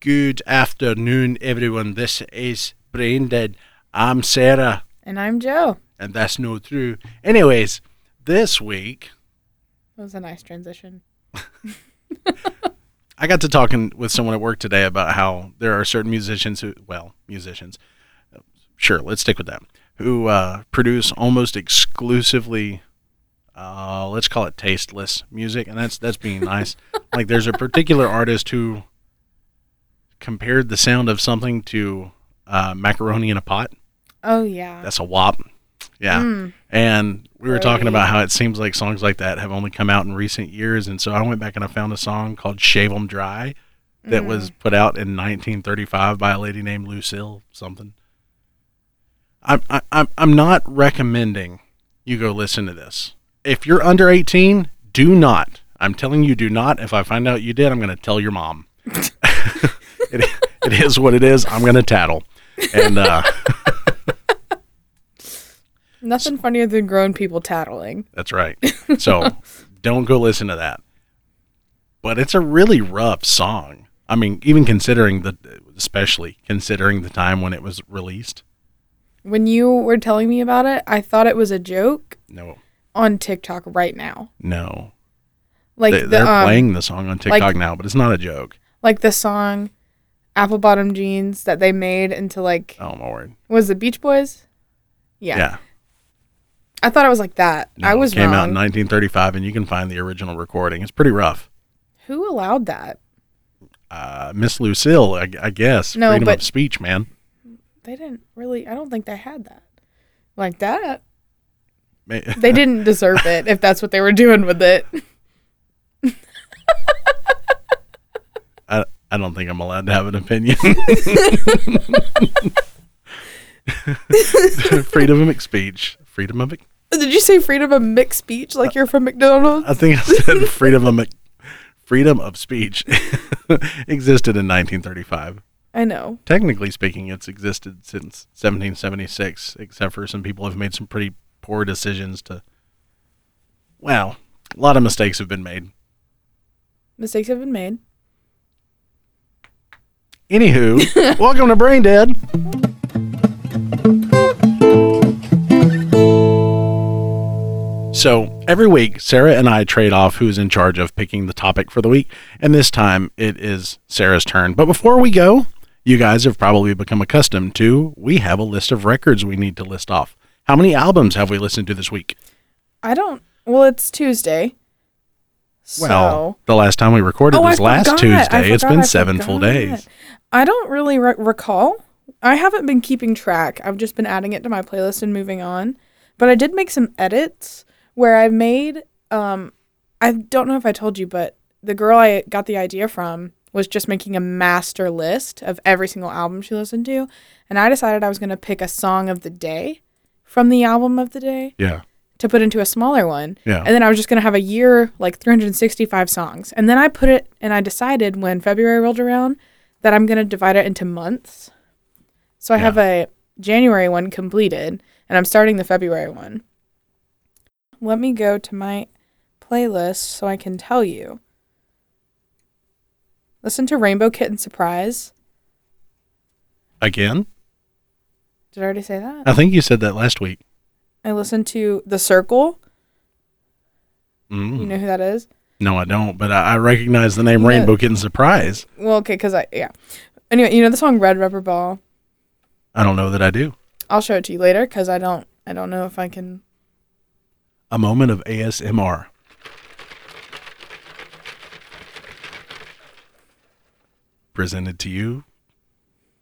Good afternoon, everyone. This is Brain Dead. I'm Sarah, And I'm Joe. and that's no true. Anyways, this week That was a nice transition. I got to talking with someone at work today about how there are certain musicians who, well, musicians, sure, let's stick with them, who uh, produce almost exclusively, uh, let's call it tasteless music, and that's that's being nice. like, there's a particular artist who compared the sound of something to uh, macaroni in a pot. Oh yeah. That's a wop. Yeah. Mm. And we were talking about how it seems like songs like that have only come out in recent years. And so I went back and I found a song called Shave 'em Dry that Mm. was put out in 1935 by a lady named Lucille something. I'm, I'm, I'm not recommending you go listen to this. If you're under 18, do not. I'm telling you, do not. If I find out you did, I'm going to tell your mom. it, it is what it is. I'm going to tattle. And, uh, Nothing funnier than grown people tattling. That's right. So don't go listen to that. But it's a really rough song. I mean, even considering the, especially considering the time when it was released. When you were telling me about it, I thought it was a joke No, on TikTok right now. no. Like they, the they're um, playing the song on TikTok now, but it's not a joke. like the song Apple Bottom Jeans that they made into like Oh my word. was it Beach Boys? Yeah. Yeah. I thought it was like that. No, I was it came wrong. out in 1935, and you can find the original recording. It's pretty rough. Who allowed that? Uh, Miss Lucille, I, I guess. No, Freedom but- of speech, man. They didn't really I don't think they had that. Like that. They didn't deserve it if that's what they were doing with it. I, don't think I'm allowed to have an opinion. Freedom of mixed speech. Freedom of Did you say freedom of mixed speech like you're from McDonald's? I think I said freedom of freedom of speech existed in 1935. I know. Technically speaking, it's existed since 1776, except for some people have made some pretty poor decisions to. Well, a lot of mistakes have been made. Mistakes have been made. Anywho, welcome to Brain Dead. So every week, Sarah and I trade off who's in charge of picking the topic for the week, and this time it is Sarah's turn. But before we go, you guys have probably become accustomed to we have a list of records we need to list off. How many albums have we listened to this week? I don't. Well, it's Tuesday. So. Well, the last time we recorded Oh, I was last forgot. I Tuesday. It's been I seven full days. I don't really re- recall. I haven't been keeping track. I've just been adding it to my playlist and moving on. But I did make some edits where I made. Um, I don't know if I told you, but the girl I got the idea from was just making a master list of every single album she listened to, and I decided I was going to pick a song of the day from the album of the day Yeah, to put into a smaller one. yeah. And then I was just going to have a year, like 365 songs. And then I put it, and I decided when February rolled around that I'm going to divide it into months. So I have a January one completed, and I'm starting the February one. Let me go to my playlist so I can tell you. Listen to Rainbow Kitten Surprise. Again, Did I already say that? I think you said that last week. I listened to The Cyrkle. Mm. You know who that is? No, I don't, but I, I recognize the name Yeah. Rainbow Kitten Surprise. Well, okay, because I, yeah. Anyway, you know the song Red Rubber Ball? I don't know that I do. I'll show it to you later because I don't I don't know if I can. A moment of ASMR. Presented to you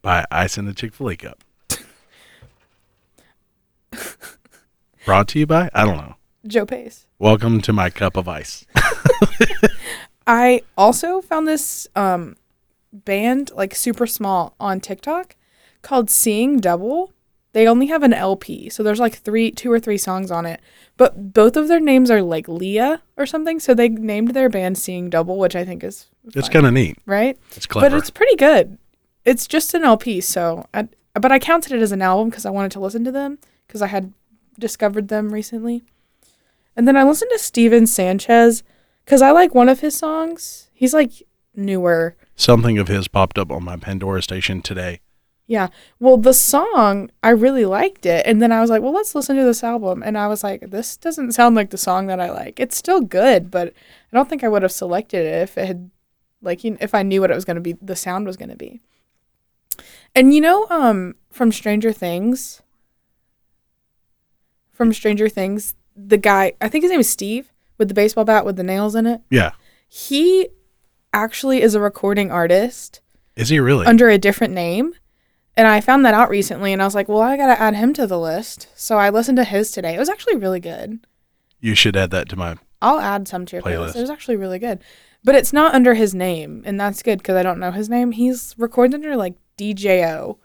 by Ice in the Chick fil A Cup. Brought to you by, I don't know. Joe Pace. Welcome to my cup of ice. I also found this um band like super small on TikTok called Seeing Double. They only have an LP, so there's like three, two or three songs on it. But both of their names are like Leah or something, so they named their band Seeing Double, which I think is It's kind of neat. right. It's clever. But it's pretty good. It's just an LP, so I but I counted it as an album because I wanted to listen to them because I had discovered them recently. And then I listened to Stephen Sanchez because I like one of his songs. He's like newer, something of his popped up on my Pandora station today. Yeah. Well, the song, I really liked it. And then I was like, well, let's listen to this album. And I was like, this doesn't sound like the song that I like. It's still good, but I don't think I would have selected it if it had, like, you if I knew what it was going to be, the sound was going to be. And you know, um, from Stranger Things, from Stranger Things, the guy, I think his name is Steve with the baseball bat with the nails in it. Yeah. He actually is a recording artist Is he really? under a different name. And I found that out recently and I was like, well, I got to add him to the list. So I listened to his today. It was actually really good. you should add that to my. I'll add some to your Playlist. playlist. It was actually really good. But it's not under his name. And that's good because I don't know his name. He's recorded under like DJO.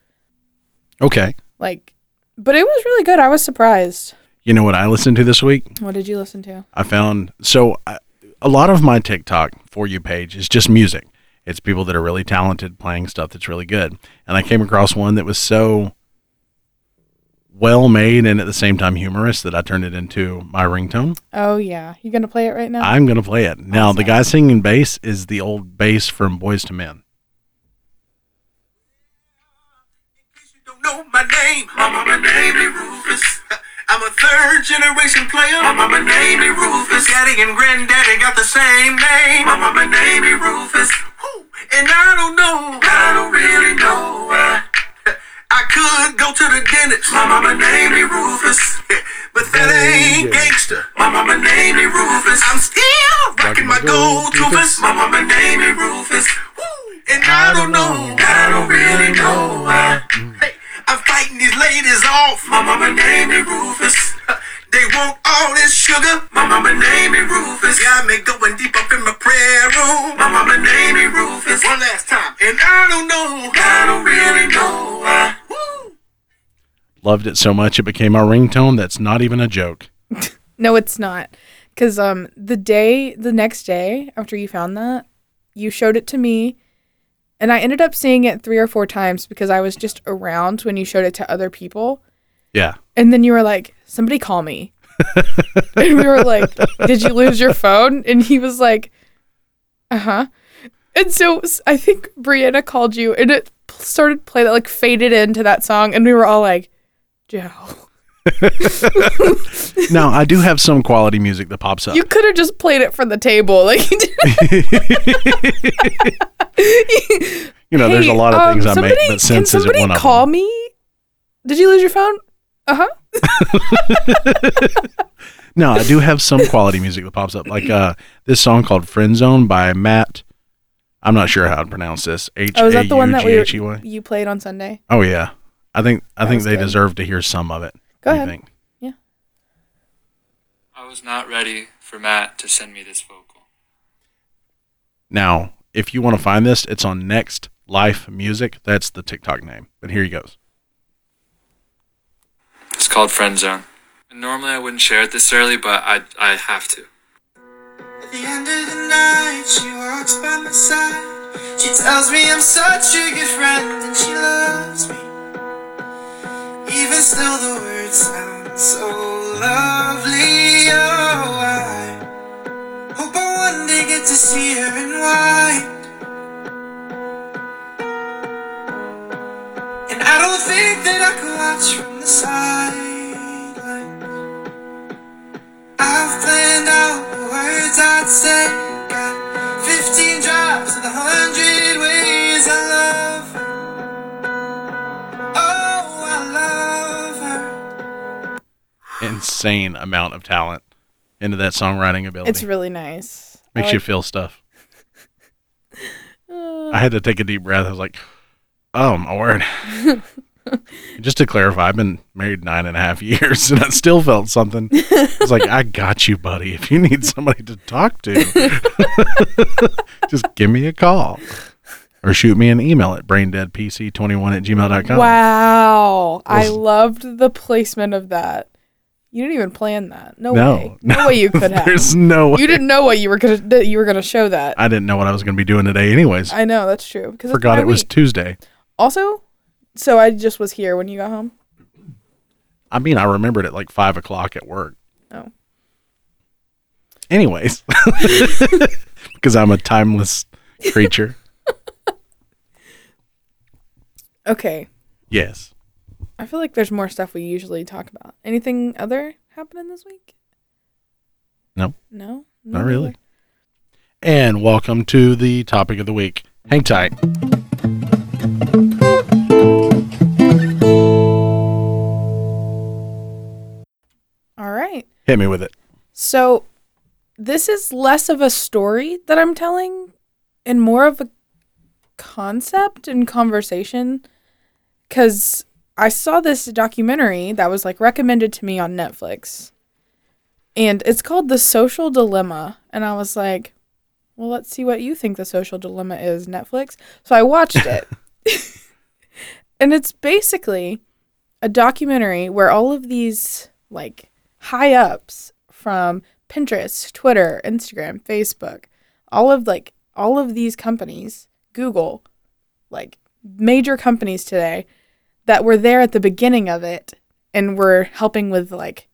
Okay. Like, but it was really good. I was surprised. You know what I listened to this week? What did you listen to? I found so I, a lot of my TikTok for you page is just music. It's people that are really talented playing stuff that's really good. And I came across one that was so well made and at the same time humorous that I turned it into my ringtone. Oh, yeah. You going to play it right now? I'm going to play it. Now, the guy singing bass is the old bass from Boyz II Men. You don't know my name. My mama named me Rufus. I'm a third generation player. My mama named me Rufus. Daddy and granddaddy got the same name. My mama named me Rufus. Whew. And I don't know. I don't really know. why. I could go to the dentist. My mama named me Rufus. But that ain't gangster. My mama named me Rufus. I'm still rocking my gold Rufus. My mama named me Rufus. Woo. And I don't know. I don't really know. why. Hey, I'm fighting these ladies off. My mama named me Rufus. They want all this sugar. My mama named me Rufus. Got me going deep up in my prayer room. My mama named me Rufus. One last time. And I don't know. I don't really know. why. Woo. Loved it so much it became our ringtone. That's not even a joke. No, it's not. Cause um the day the next day after you found that, you showed it to me and I ended up seeing it three or four times because I was just around when you showed it to other people. Yeah. And then you were like, Somebody call me. and we were like, Did you lose your phone? And he was like, Uh-huh. And so I think Brianna called you and it started playing that like faded into that song and we were all like, Joe. Now, I do have some quality music that pops up. You could have just played it from the table. Like You know, there's a lot of um, things I somebody, make, but sense isn't somebody one of call me? Did you lose your phone? Uh huh. No, I do have some quality music that pops up, like uh, this song called "Friend Zone" by Matt. I'm not sure how to pronounce this. H Oh, is one that we H E Y. you played on Sunday? Oh yeah, I think I That think they good. deserve to hear some of it. Go What do you ahead. think? I was not ready for Matt to send me this vocal. Now, if you want to find this, it's on Next Life Music. That's the TikTok name. But here he goes. It's called Friend Zone. And normally I wouldn't share it this early, but I I have to. At the end of the night, she walks by my side. She tells me I'm such a good friend and she loves me. Even still, the words sound so lovely. Oh, I hope I one day get to see her in white. And I don't think that I could watch from the sidelines. I've planned out the words I'd say. Got 15 drops of the hundred Insane amount of talent into that songwriting ability. It's really nice. Makes you feel stuff. Uh, I had to take a deep breath. I was like, "Oh my word!" Just to clarify, I've been married nine and a half years, and I still felt something. I was like, "I got you, buddy. If you need somebody to talk to, just give me a call or shoot me an email at braindeadpc21 at gmail.com." Wow. I loved the placement of that. You didn't even plan that. No, No, way. No, way you could have. There's no way. You didn't know what you were gonna that you were gonna show that. I didn't know what I was going to be doing today, anyways. I know that's true because Forgot it was Tuesday. also. So I just was here when you got home. I mean, I remembered at like five o'clock at work. Oh. Anyways, because I'm a timeless creature. Okay. Yes. I feel like there's more stuff we usually talk about. Anything other happening this week? No. No? Not No really. other- And welcome to the topic of the week. Hang tight. All right. Hit me with it. So this is less of a story that I'm telling and more of a concept and conversation cuz I saw this documentary that was like recommended to me on Netflix. And it's called The Social Dilemma and I was like, well, let's see what you think the social dilemma is, Netflix. So I watched it. and it's basically a documentary where all of these like high ups from Pinterest, Twitter, Instagram, Facebook, all of like all of these companies, Google, like major companies today that were there at the beginning of it and were helping with like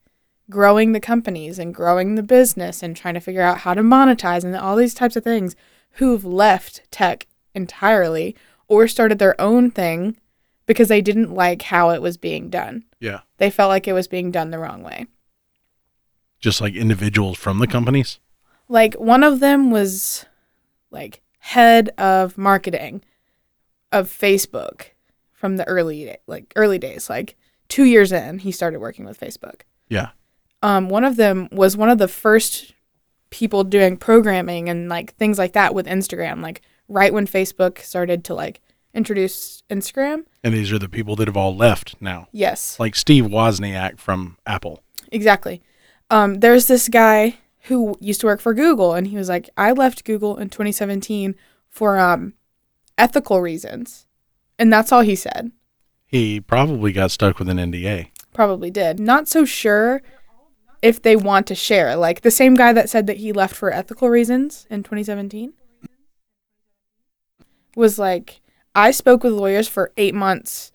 growing the companies and growing the business and trying to figure out how to monetize and all these types of things who've left tech entirely or started their own thing because they didn't like how it was being done. Yeah. They felt like it was being done the wrong way. Just like individuals from the companies. Like one of them was like head of marketing of Facebook from the early like early days, like 2 years in, he started working with Facebook. Yeah. Um one of them was one of the first people doing programming and like things like that with Instagram, like right when Facebook started to like introduce Instagram. And these are the people that have all left now. Yes. Like Steve Wozniak from Apple. Exactly. Um, there's this guy who used to work for Google, and he was like, I left Google in 2017 for um, ethical reasons. And that's all he said. He probably got stuck with an NDA. Probably did. Not so sure if they want to share. Like the same guy that said that he left for ethical reasons in 2017 was like, I spoke with lawyers for eight months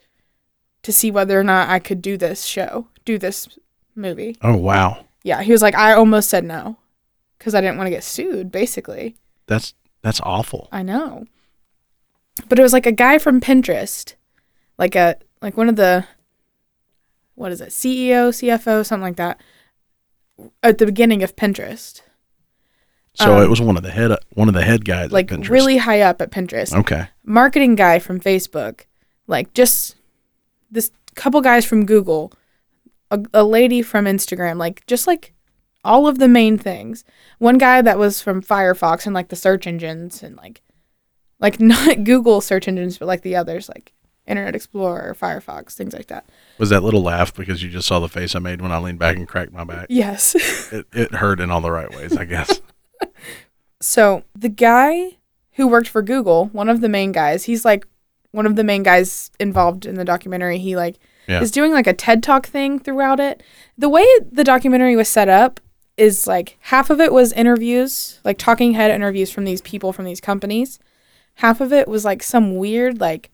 to see whether or not I could do this show, do this movie. Oh wow. Yeah, he was like, I almost said no because I didn't want to get sued, basically. That's that's awful. I know. But it was like a guy from Pinterest, like a like one of the what is it, CEO, CFO, something like that, at the beginning of Pinterest, So Um, it was one of the head one of the head guys. at like Pinterest. really high up at Pinterest. Okay. Marketing guy from Facebook, like just this couple guys from Google, a, a lady from Instagram, like just like all of the main things. One guy that was from Firefox and like the search engines and like like not Google search engines, but like the others, like Internet Explorer, Firefox, things like that. Was that little laugh because you just saw the face I made when I leaned back and cracked my back? Yes. It, it hurt in all the right ways, I guess. so the guy who worked for Google, one of the main guys, he's like one of the main guys involved in the documentary. He like Yeah. is doing like a TED Talk thing throughout it. The way the documentary was set up is like half of it was interviews, like talking head interviews from these people from these companies. Half of it was like some weird like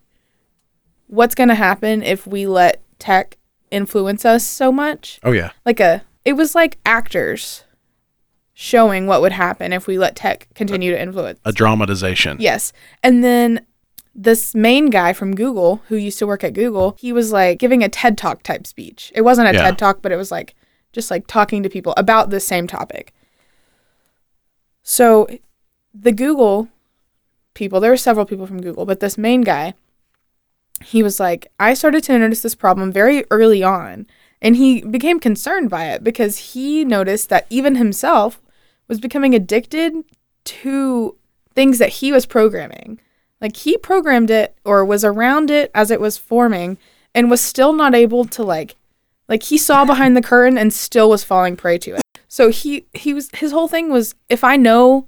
what's going to happen if we let tech influence us so much? Oh yeah. Like a it was like actors showing what would happen if we let tech continue to influence. A dramatization. Yes. And then this main guy from Google who used to work at Google, he was like giving a TED Talk type speech. It wasn't a Yeah. TED Talk, but it was like just like talking to people about the same topic. So the Google people, there were several people from Google, but this main guy, he was like, I started to notice this problem very early on. And he became concerned by it because he noticed that even himself was becoming addicted to things that he was programming. Like he programmed it or was around it as it was forming and was still not able to like like he saw behind the curtain and still was falling prey to it. So he he was his whole thing was if I know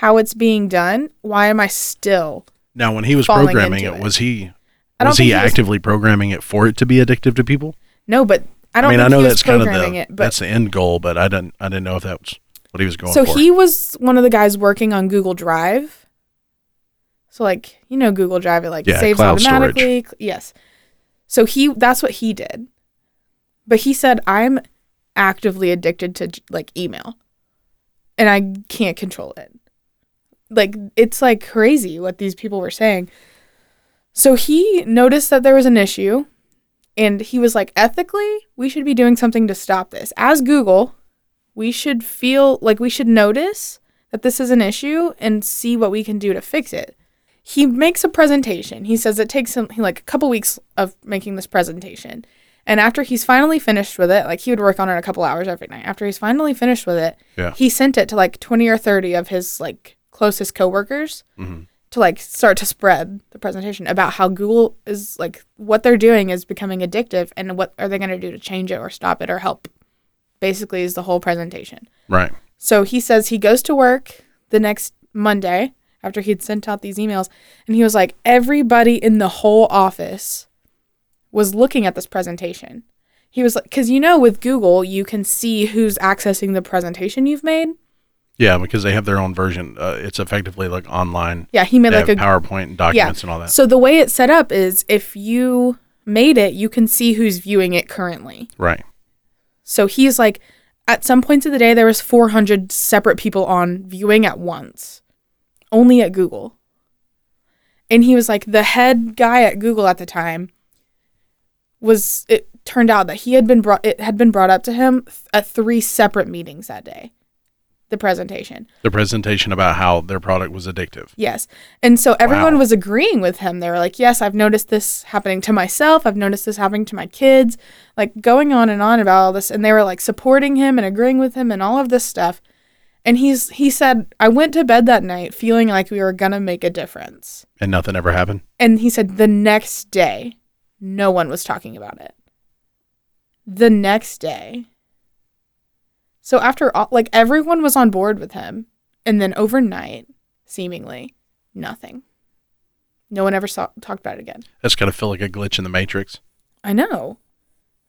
how it's being done, why am I still Now, when he was programming it, it. was he was he, he was- actively programming it for it to be addictive to people? No, but I don't I mean, I know that's kind of the it, but that's the end goal, but I didn't I didn't know if that was what he was going for. so for. he was one of the guys working on Google Drive. So like you know Google Drive it like Yeah, saves cloud storage. automatically. Yes. So he that's what he did. But he said I'm actively addicted to like email. And I can't control it. Like it's like crazy what these people were saying. So he noticed that there was an issue and he was like, ethically, we should be doing something to stop this. As Google, we should feel like we should notice that this is an issue and see what we can do to fix it. He makes a presentation. He says it takes him like a couple weeks of making this presentation. And after he's finally finished with it, like he would work on it a couple hours every night. After he's finally finished with it, Yeah. he sent it to like 20 or 30 of his like closest coworkers Mhm. to like start to spread the presentation about how Google is like what they're doing is becoming addictive and what are they going to do to change it or stop it or help. Basically is the whole presentation. Right. So he says he goes to work the next Monday after he'd sent out these emails and he was like everybody in the whole office was looking at this presentation. He was like cuz you know with Google you can see who's accessing the presentation you've made. Yeah, because they have their own version. Uh, it's effectively like online. Yeah, he made They like a PowerPoint and documents and all that. So the way it's set up is if you made it, you can see who's viewing it currently. Right. So he's like at some points of the day there was 400 separate people on viewing at once. Only at Google. And he was like the head guy at Google at the time was it turned out that he had been brought it had been brought up to him at three separate meetings that day. The presentation. The presentation about how their product was addictive. Yes. And so everyone Wow. was agreeing with him. They were like, yes, I've noticed this happening to myself. I've noticed this happening to my kids, like going on and on about all this. And they were like supporting him and agreeing with him and all of this stuff. And he's he said, I went to bed that night feeling like we were gonna make a difference. And nothing ever happened. And he said the next day, no one was talking about it. The next day. So after all, like everyone was on board with him, and then overnight, seemingly, nothing. No one ever saw talked about it again. That's got to feel like a glitch in the matrix. I know.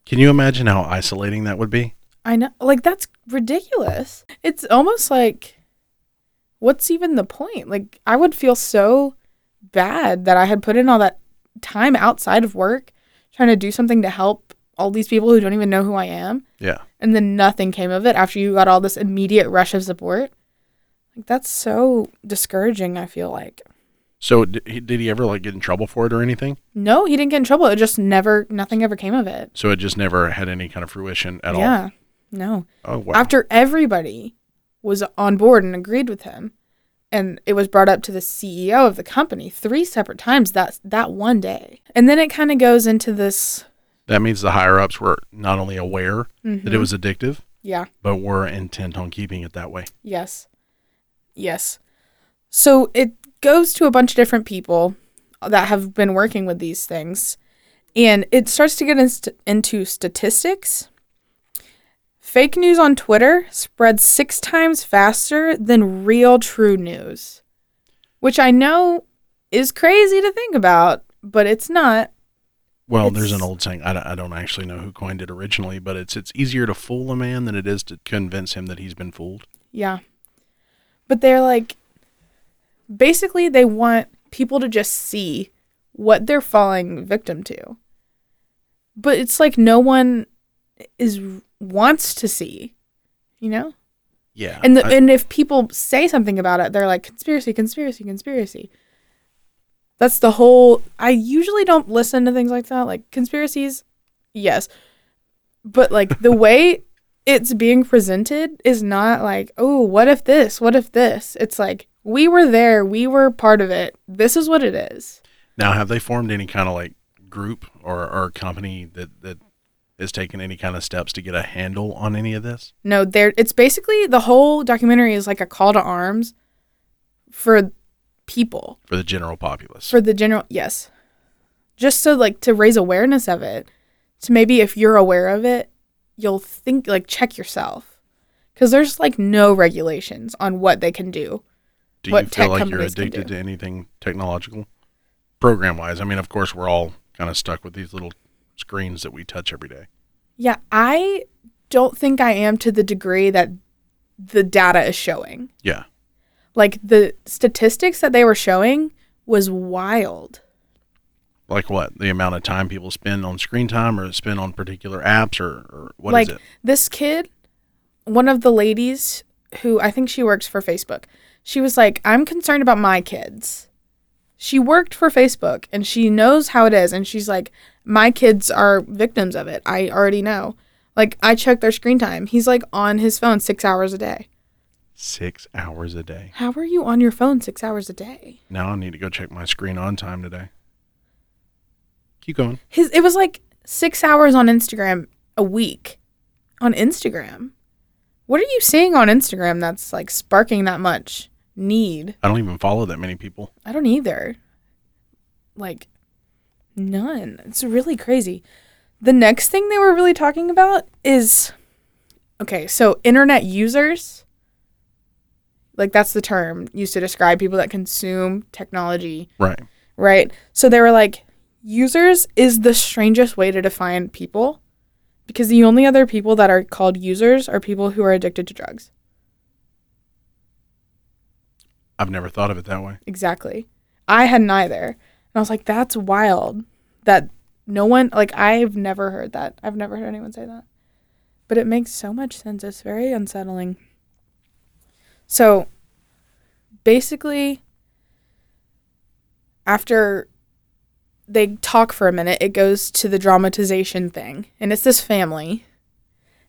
Can you imagine how isolating that would be? I know. Like that's ridiculous. It's almost like what's even the point? Like I would feel so bad that I had put in all that time outside of work trying to do something to help all these people who don't even know who I am Yeah. And then nothing came of it after you got all this immediate rush of support. Like that's so discouraging, I feel like. So did he, did he ever like get in trouble for it or anything? No, he didn't get in trouble. It just never nothing ever came of it. So it just never had any kind of fruition at all? yeah. No. Oh wow. after everybody was on board and agreed with him and it was brought up to the CEO of the company three separate times that that one day. And then it kind of goes into this that means the higher ups were not only aware Mm-hmm. that it was addictive, yeah, but were intent on keeping it that way. yes. Yes. So it goes to a bunch of different people that have been working with these things and it starts to get inst- into statistics. Fake news on Twitter spreads six times faster than real true news, which I know is crazy to think about, but it's not. Well, there's an old saying. I don't, I don't actually know who coined it originally, but it's it's easier to fool a man than it is to convince him that he's been fooled. Yeah. But they're like, basically, they want people to just see what they're falling victim to. But it's like no one is wants to see, you know? Yeah. And the, I- and if people say something about it, they're like conspiracy, conspiracy, conspiracy. That's the whole. I usually don't listen to things like that, like conspiracies. Yes, but like the way it's being presented is not like, oh, what if this? What if this? It's like we were there, we were part of it. This is what it is. now, have they formed any kind of like group or, or company that that has taken any kind of steps to get a handle on any of this? No, there. It's basically the whole documentary is like a call to arms for people. for the general populace. for the general yes just so like to raise awareness of it to maybe if you're aware of it you'll think like check yourself because there's like no regulations on what they can do Do you feel like you're addicted to anything technological? Program wise, I mean, of course, we're all kind of stuck with these little screens that we touch every day. yeah i don't think i am to the degree that the data is showing Yeah. Like the statistics that they were showing was wild Like what? The amount of time people spend on screen time or spend on particular apps or, or what is like it? this kid one of the ladies who i think she works for facebook she was like i'm concerned about my kids She worked for Facebook and she knows how it is. And she's like, my kids are victims of it. I already know. Like, I check their screen time. He's like on his phone six hours a day. Six hours a day. How are you on your phone six hours a day? Now I need to go check my screen on time today. Keep going. His it was like six hours on Instagram a week. On Instagram. What are you seeing on Instagram that's like sparking that much need? I don't even follow that many people. I don't either. Like, none. It's really crazy. The next thing they were really talking about is okay, so internet users, like, that's the term used to describe people that consume technology, Right. right? So they were like, users is the strangest way to define people because the only other people that are called users are people who are addicted to drugs. I've never thought of it that way. Exactly. I hadn't either. And I was like, that's wild that no one, like, I've never heard that. I've never heard anyone say that. But it makes so much sense. It's very unsettling. So basically, after they talk for a minute, it goes to the dramatization thing. And it's this family.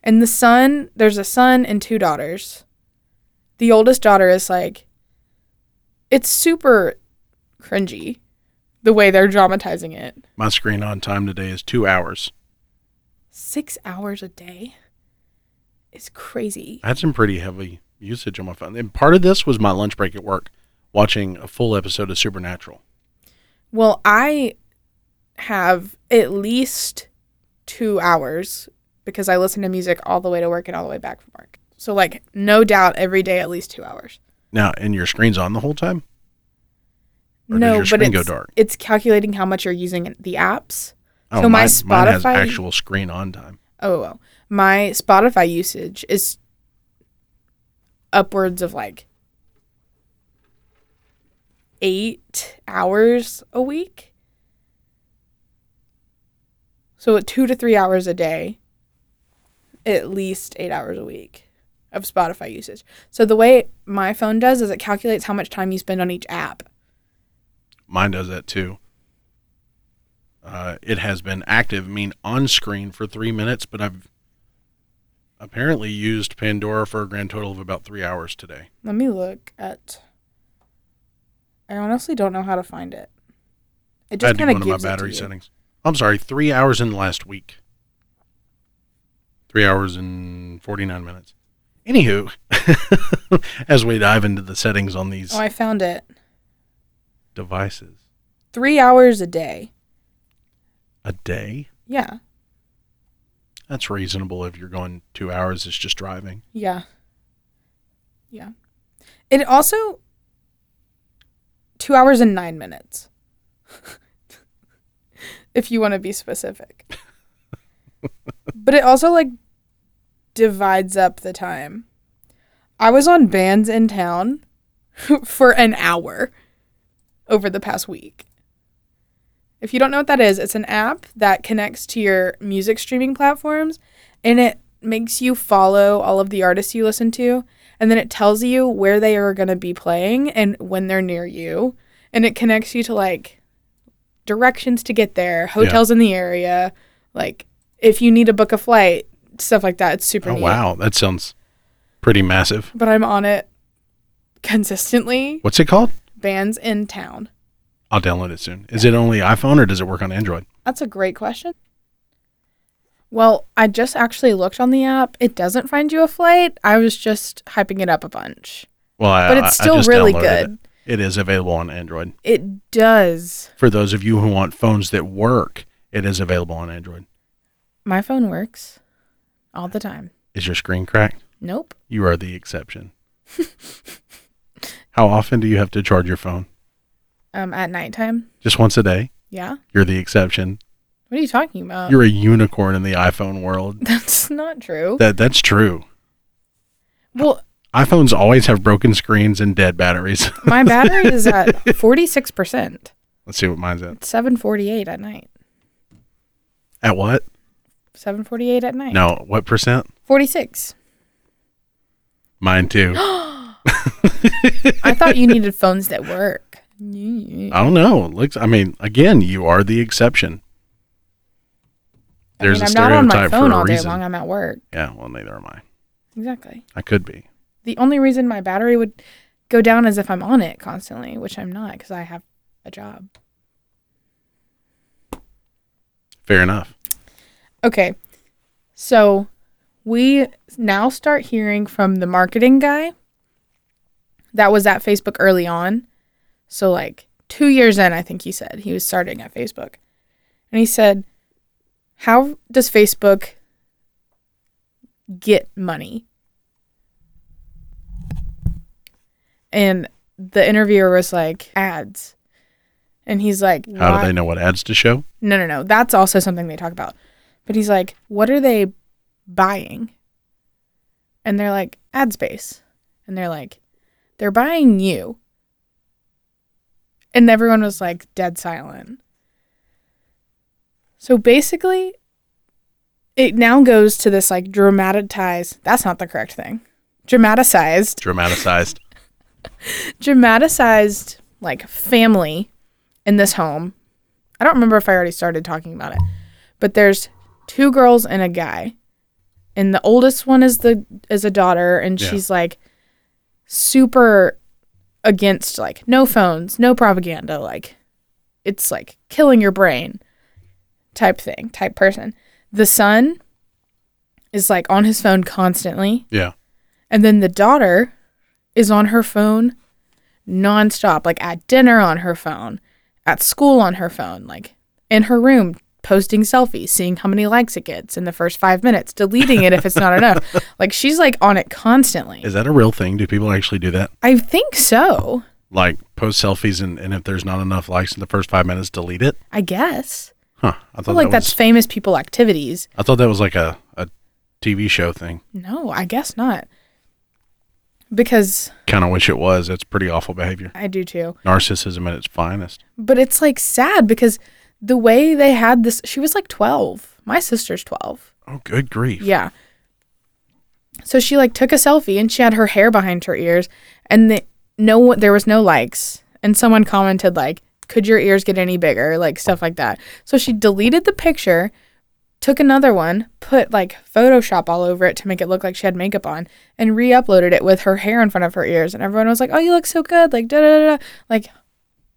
And the son, there's a son and two daughters. The oldest daughter is like, it's super cringy the way they're dramatizing it. My screen on time today is two hours. Six hours a day is crazy. I had some pretty heavy usage on my phone. And part of this was my lunch break at work, watching a full episode of Supernatural. Well, I have at least two hours because I listen to music all the way to work and all the way back from work. So, like, no doubt every day at least two hours. Now, and your screen's on the whole time? Or no, but it's, go dark? it's calculating how much you're using the apps. Oh, so my mine, mine has actual screen on time. Oh, well, my Spotify usage is upwards of like eight hours a week. So two to three hours a day, at least eight hours a week of Spotify usage. So the way my phone does is it calculates how much time you spend on each app. Mine does that too. Uh, it has been active, I mean on screen for three minutes, but I've apparently used Pandora for a grand total of about three hours today. Let me look at. I honestly don't know how to find it. It I just kind of my gives it battery settings. I'm sorry, three hours in the last week. Three hours and 49 minutes. Anywho, as we dive into the settings on these Oh, I found it. devices, Three hours a day. a day, Yeah. That's reasonable if you're going two hours, it's just driving. Yeah. Yeah. It also two hours and nine minutes. if you want to be specific. but it also like divides up the time. I was on Bandsintown for an hour over the past week. If you don't know what that is, it's an app that connects to your music streaming platforms and it makes you follow all of the artists you listen to and then it tells you where they are going to be playing and when they're near you and it connects you to like directions to get there, hotels in the area, like if you need to book a flight, stuff like that. It's super Oh, neat. wow. That sounds pretty massive. But I'm on it consistently. What's it called? Bandsintown. I'll download it soon. Is it only iPhone or does it work on Android? That's a great question. Well, I just actually looked on the app. It doesn't find you a flight. I was just hyping it up a bunch. Well, I, But it's I- I still just really good. It. it is available on Android. It does. For those of you who want phones that work, it is available on Android. My phone works all the time. Is your screen cracked? Nope. You are the exception. How often do you have to charge your phone? Um, at nighttime. Just once a day? Yeah. You're the exception. What are you talking about? You're a unicorn in the iPhone world. That's not true. That that's true. well, iPhones always have broken screens and dead batteries. my battery is at 46%. Let's see what mine's at. It's 748 at night. At what? 748 at night. No, what percent? 46. Mine too. I thought you needed phones that work. I don't know. It looks. I mean, again, you are the exception. I There's mean, a I'm not on my phone for a all day reason. long. I'm at work. Yeah. Well, neither am I. Exactly. I could be. The only reason my battery would go down is if I'm on it constantly, which I'm not because I have a job. Fair enough. Okay. So we now start hearing from the marketing guy that was at Facebook early on. So, like two years in, I think he said he was starting at Facebook. And he said, How does Facebook get money? And the interviewer was like, Ads. And he's like, How "Why- do they know what ads to show? no, no, no. That's also something they talk about. But he's like, what are they buying? And they're like, ad space. And they're like, they're buying you. And everyone was like dead silent. So basically, it now goes to this like dramatized, that's not the correct thing. Dramaticized Dramatized. dramatized like family in this home. I don't remember if I already started talking about it, but there's two girls and a guy, and the oldest one is the is a daughter, and Yeah. she's like super against like no phones, no propaganda, like it's like killing your brain type thing, type person. The son is like on his phone constantly. Yeah. And then the daughter is on her phone nonstop, like at dinner on her phone, at school on her phone, like in her room posting selfies, seeing how many likes it gets in the first five minutes, deleting it if it's not enough. Like she's like on it constantly. Is that a real thing? Do people actually do that? I think so. Like post selfies and, and if there's not enough likes in the first five minutes, delete it? I guess. Huh. I thought like that that's famous people activities. I thought that was like a, a TV show thing. No, I guess not. Because Kind of wish it was. That's pretty awful behavior. I do too. Narcissism at its finest. But it's like sad because the way they had this, she was like 12. My sister's 12. Oh, good grief. Yeah. So she like took a selfie and she had her hair behind her ears and the, no one there was no likes and someone commented like could your ears get any bigger like stuff like that. So she deleted the picture, took another one, put like Photoshop all over it to make it look like she had makeup on and re-uploaded it with her hair in front of her ears and everyone was like, "Oh, you look so good." Like da da da. da. Like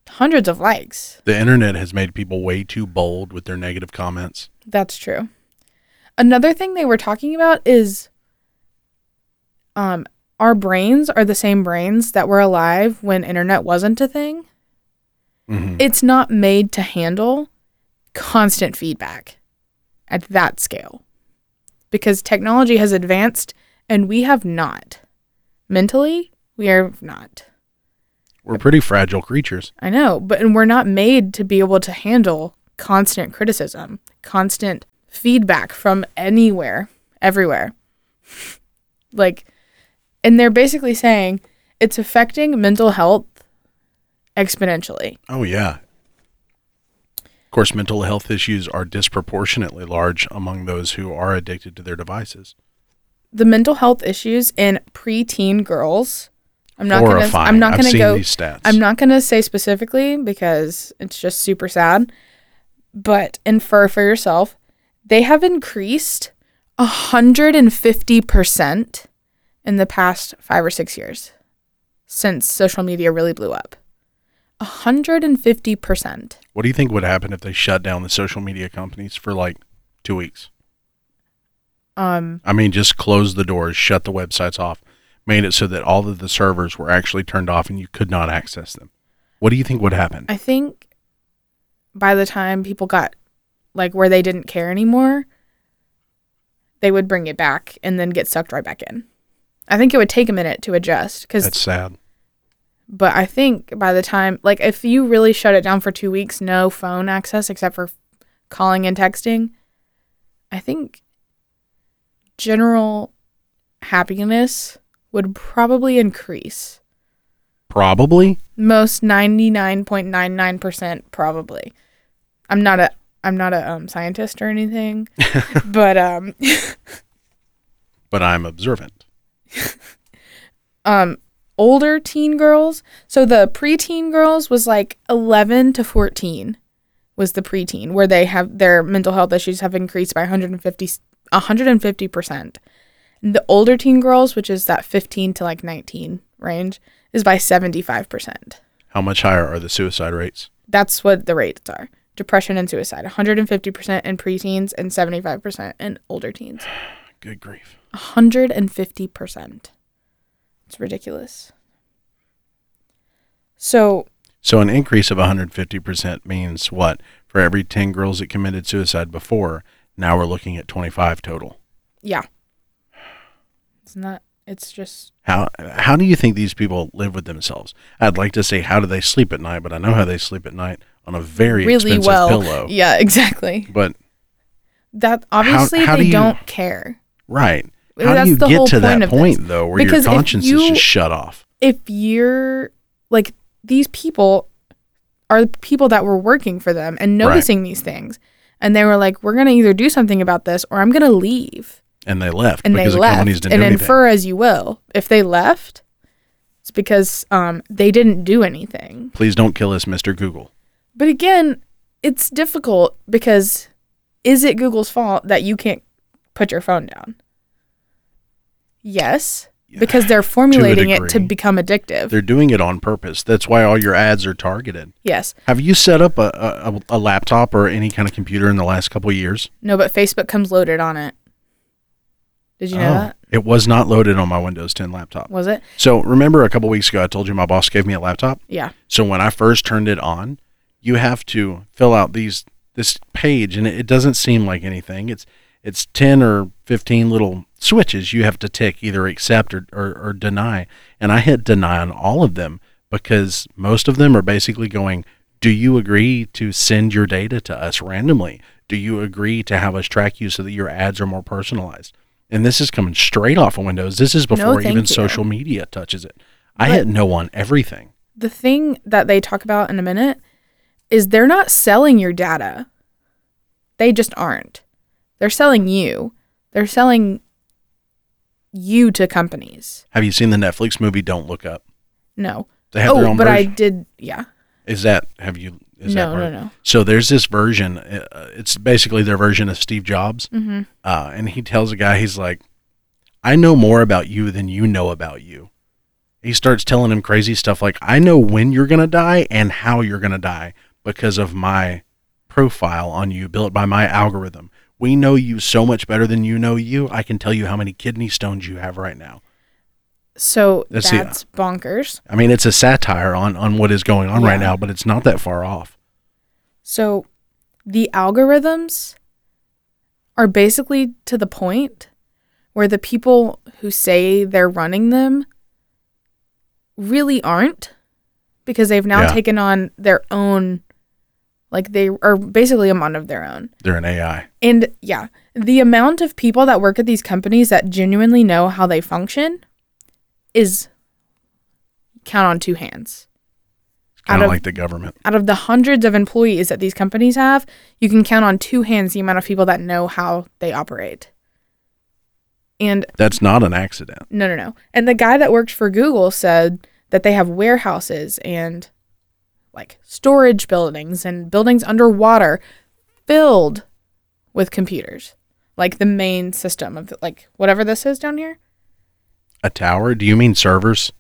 hundreds of likes. The internet has made people way too bold with their negative comments. That's true. Another thing they were talking about is um our brains are the same brains that were alive when internet wasn't a thing. Mhm. It's not made to handle constant feedback at that scale. Because technology has advanced and we have not. Mentally, we are not. We're pretty fragile creatures. I know, but and we're not made to be able to handle constant criticism, constant feedback from anywhere, everywhere. like and they're basically saying it's affecting mental health exponentially. Oh, yeah. Of course, mental health issues are disproportionately large among those who are addicted to their devices. The mental health issues in preteen girls. I'm not gonna I'm not I've gonna go these stats. I'm not gonna say specifically because it's just super sad. But infer for yourself, they have increased hundred and fifty percent in the past five or six years since social media really blew up. hundred and fifty percent. What do you think would happen if they shut down the social media companies for like two weeks? Um, I mean, just close the doors, shut the websites off, made it so that all of the servers were actually turned off and you could not access them. What do you think would happen? I think by the time people got like where they didn't care anymore, they would bring it back and then get sucked right back in. I think it would take a minute to adjust because That's sad. but I think by the time like if you really shut it down for 2 weeks no phone access except for calling and texting, I think general happiness would probably increase. Probably. most 99.99% probably i'm not a i'm not a um, scientist or anything but um But I'm observant. um older teen girls. So the preteen girls was like 11 to 14 was the preteen where they have their mental health issues have increased by 150 150%. The older teen girls, which is that 15 to like 19 range, is by 75%. How much higher are the suicide rates? That's what the rates are. Depression and suicide, 150% in preteens and 75% in older teens. Good grief. 150%. It's ridiculous. So, So an increase of 150% means what? For every 10 girls that committed suicide before, now we're looking at 25 total. yeah. It's not, it's just, How how do you think these people live with themselves? I'd like to say how do they sleep at night, but I know how they sleep at night on a very really expensive well. pillow. Yeah, exactly. But That obviously how they do you- don't care. right, how That's do you the get to that point this. though, where Because your conscience you- is just shut off? If you're like these people are the people that were working for them and Right. noticing these things. And they were like, we're going to either do something about this or I'm going to leave. And they left and because they the companies left didn't and do anything. infer as you will if they left it's because um, they didn't do anything Please don't kill us, Mr. Google. but again it's difficult because is it google's fault that you can't put your phone down yes because they're formulating it to become addictive They're doing it on purpose. That's why all your ads are targeted. yes Have you set up a, a, a laptop or any kind of computer in the last couple of years? no but facebook comes loaded on it did you know Oh, that It was not loaded on my Windows 10 laptop. was it So remember a couple weeks ago I told you my boss gave me a laptop? yeah So when I first turned it on, you have to fill out these this page and it, it doesn't seem like anything. It's it's 10 or 15 little switches you have to tick either accept or, or, or deny. And I hit deny on all of them because most of them are basically going, Do you agree to send your data to us randomly? Do you agree to have us track you so that your ads are more personalized? And this is coming straight off of Windows. This is before thank even you. social media touches it. I But- hit no on everything. the thing that they talk about in a minute is they're not selling your data. They just aren't. They're selling you. They're selling you to companies. Have you seen the Netflix movie Don't Look Up? No. They have their Oh, own but I did. Yeah. Is that have you? Is No, no, no. So there's this version. Uh, it's basically their version of Steve Jobs, Mm-hmm. uh, and he tells a guy, he's like, "I know more about you than you know about you." He starts telling him crazy stuff like, "I know when you're gonna die and how you're gonna die because of my profile on you, built by my algorithm. We know you so much better than you know you. I can tell you how many kidney stones you have right now." So That's that's, the- bonkers. I mean, it's a satire on on what is going on right now, but it's not that far off. So the algorithms are basically to the point where the people who say they're running them really aren't because they've now Yeah. taken on their own like they are basically a mind of their own. They're an AI. And yeah, the amount of people that work at these companies that genuinely know how they function is count on two hands. Kind of like the government. out of the hundreds of employees that these companies have, you can count on two hands the amount of people that know how they operate. And That's not an accident. no, no, no. And the guy that worked for Google said that they have warehouses and like storage buildings and buildings underwater filled with computers. Like the main system of like whatever this is down here. A tower? Do you mean servers?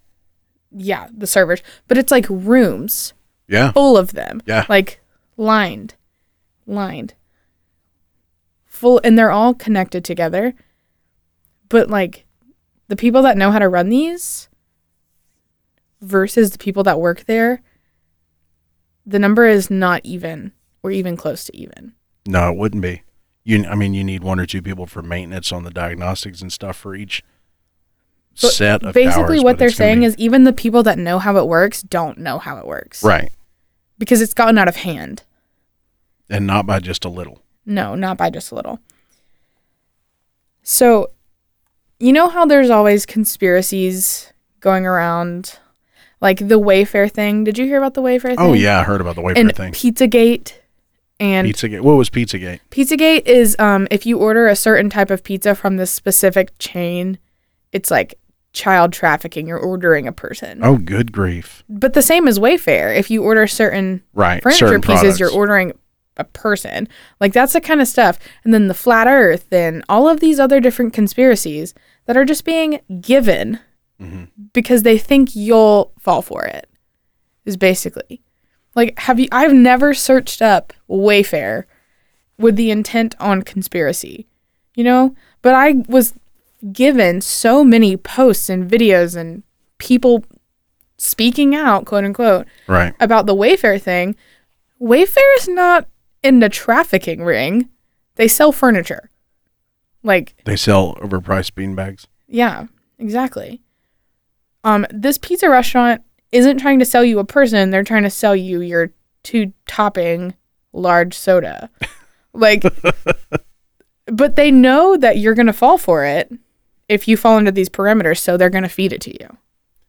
Yeah, the servers. But it's like rooms Yeah. full of them. Yeah. Like lined, lined, full, and they're all connected together. But like the people that know how to run these versus the people that work there, the number is not even or even close to even. No, it wouldn't be. You, I mean, you need one or two people for maintenance on the diagnostics and stuff for each But set of Basically, towers, what they're saying be- is even the people that know how it works don't know how it works. right, Because it's gotten out of hand. and not by just a little. No, not by just a little. So, you know how there's always conspiracies going around, like the Wayfair thing. Did you hear about the Wayfair thing? Oh yeah, I heard about the Wayfair and thing. Pizzagate. And Pizzagate. What was Pizzagate? Pizzagate is um if you order a certain type of pizza from this specific chain, it's like child trafficking. You're ordering a person. Oh, good grief! But the same as Wayfair. If you order certain Right, furniture certain pieces, you're ordering a person. Like that's the kind of stuff. And then the flat earth and all of these other different conspiracies that are just being given Mm-hmm. because they think you'll fall for it. Is basically. Like have you I've never searched up Wayfair with the intent on conspiracy. You know? But I was given so many posts and videos and people speaking out, quote unquote, right. about the Wayfair thing, Wayfair is not in the trafficking ring. They sell furniture. Like, They sell overpriced beanbags. yeah, exactly. Um, this pizza restaurant isn't trying to sell you a person, they're trying to sell you your two topping large soda. Like but they know that you're gonna fall for it if you fall into these parameters, so they're gonna feed it to you.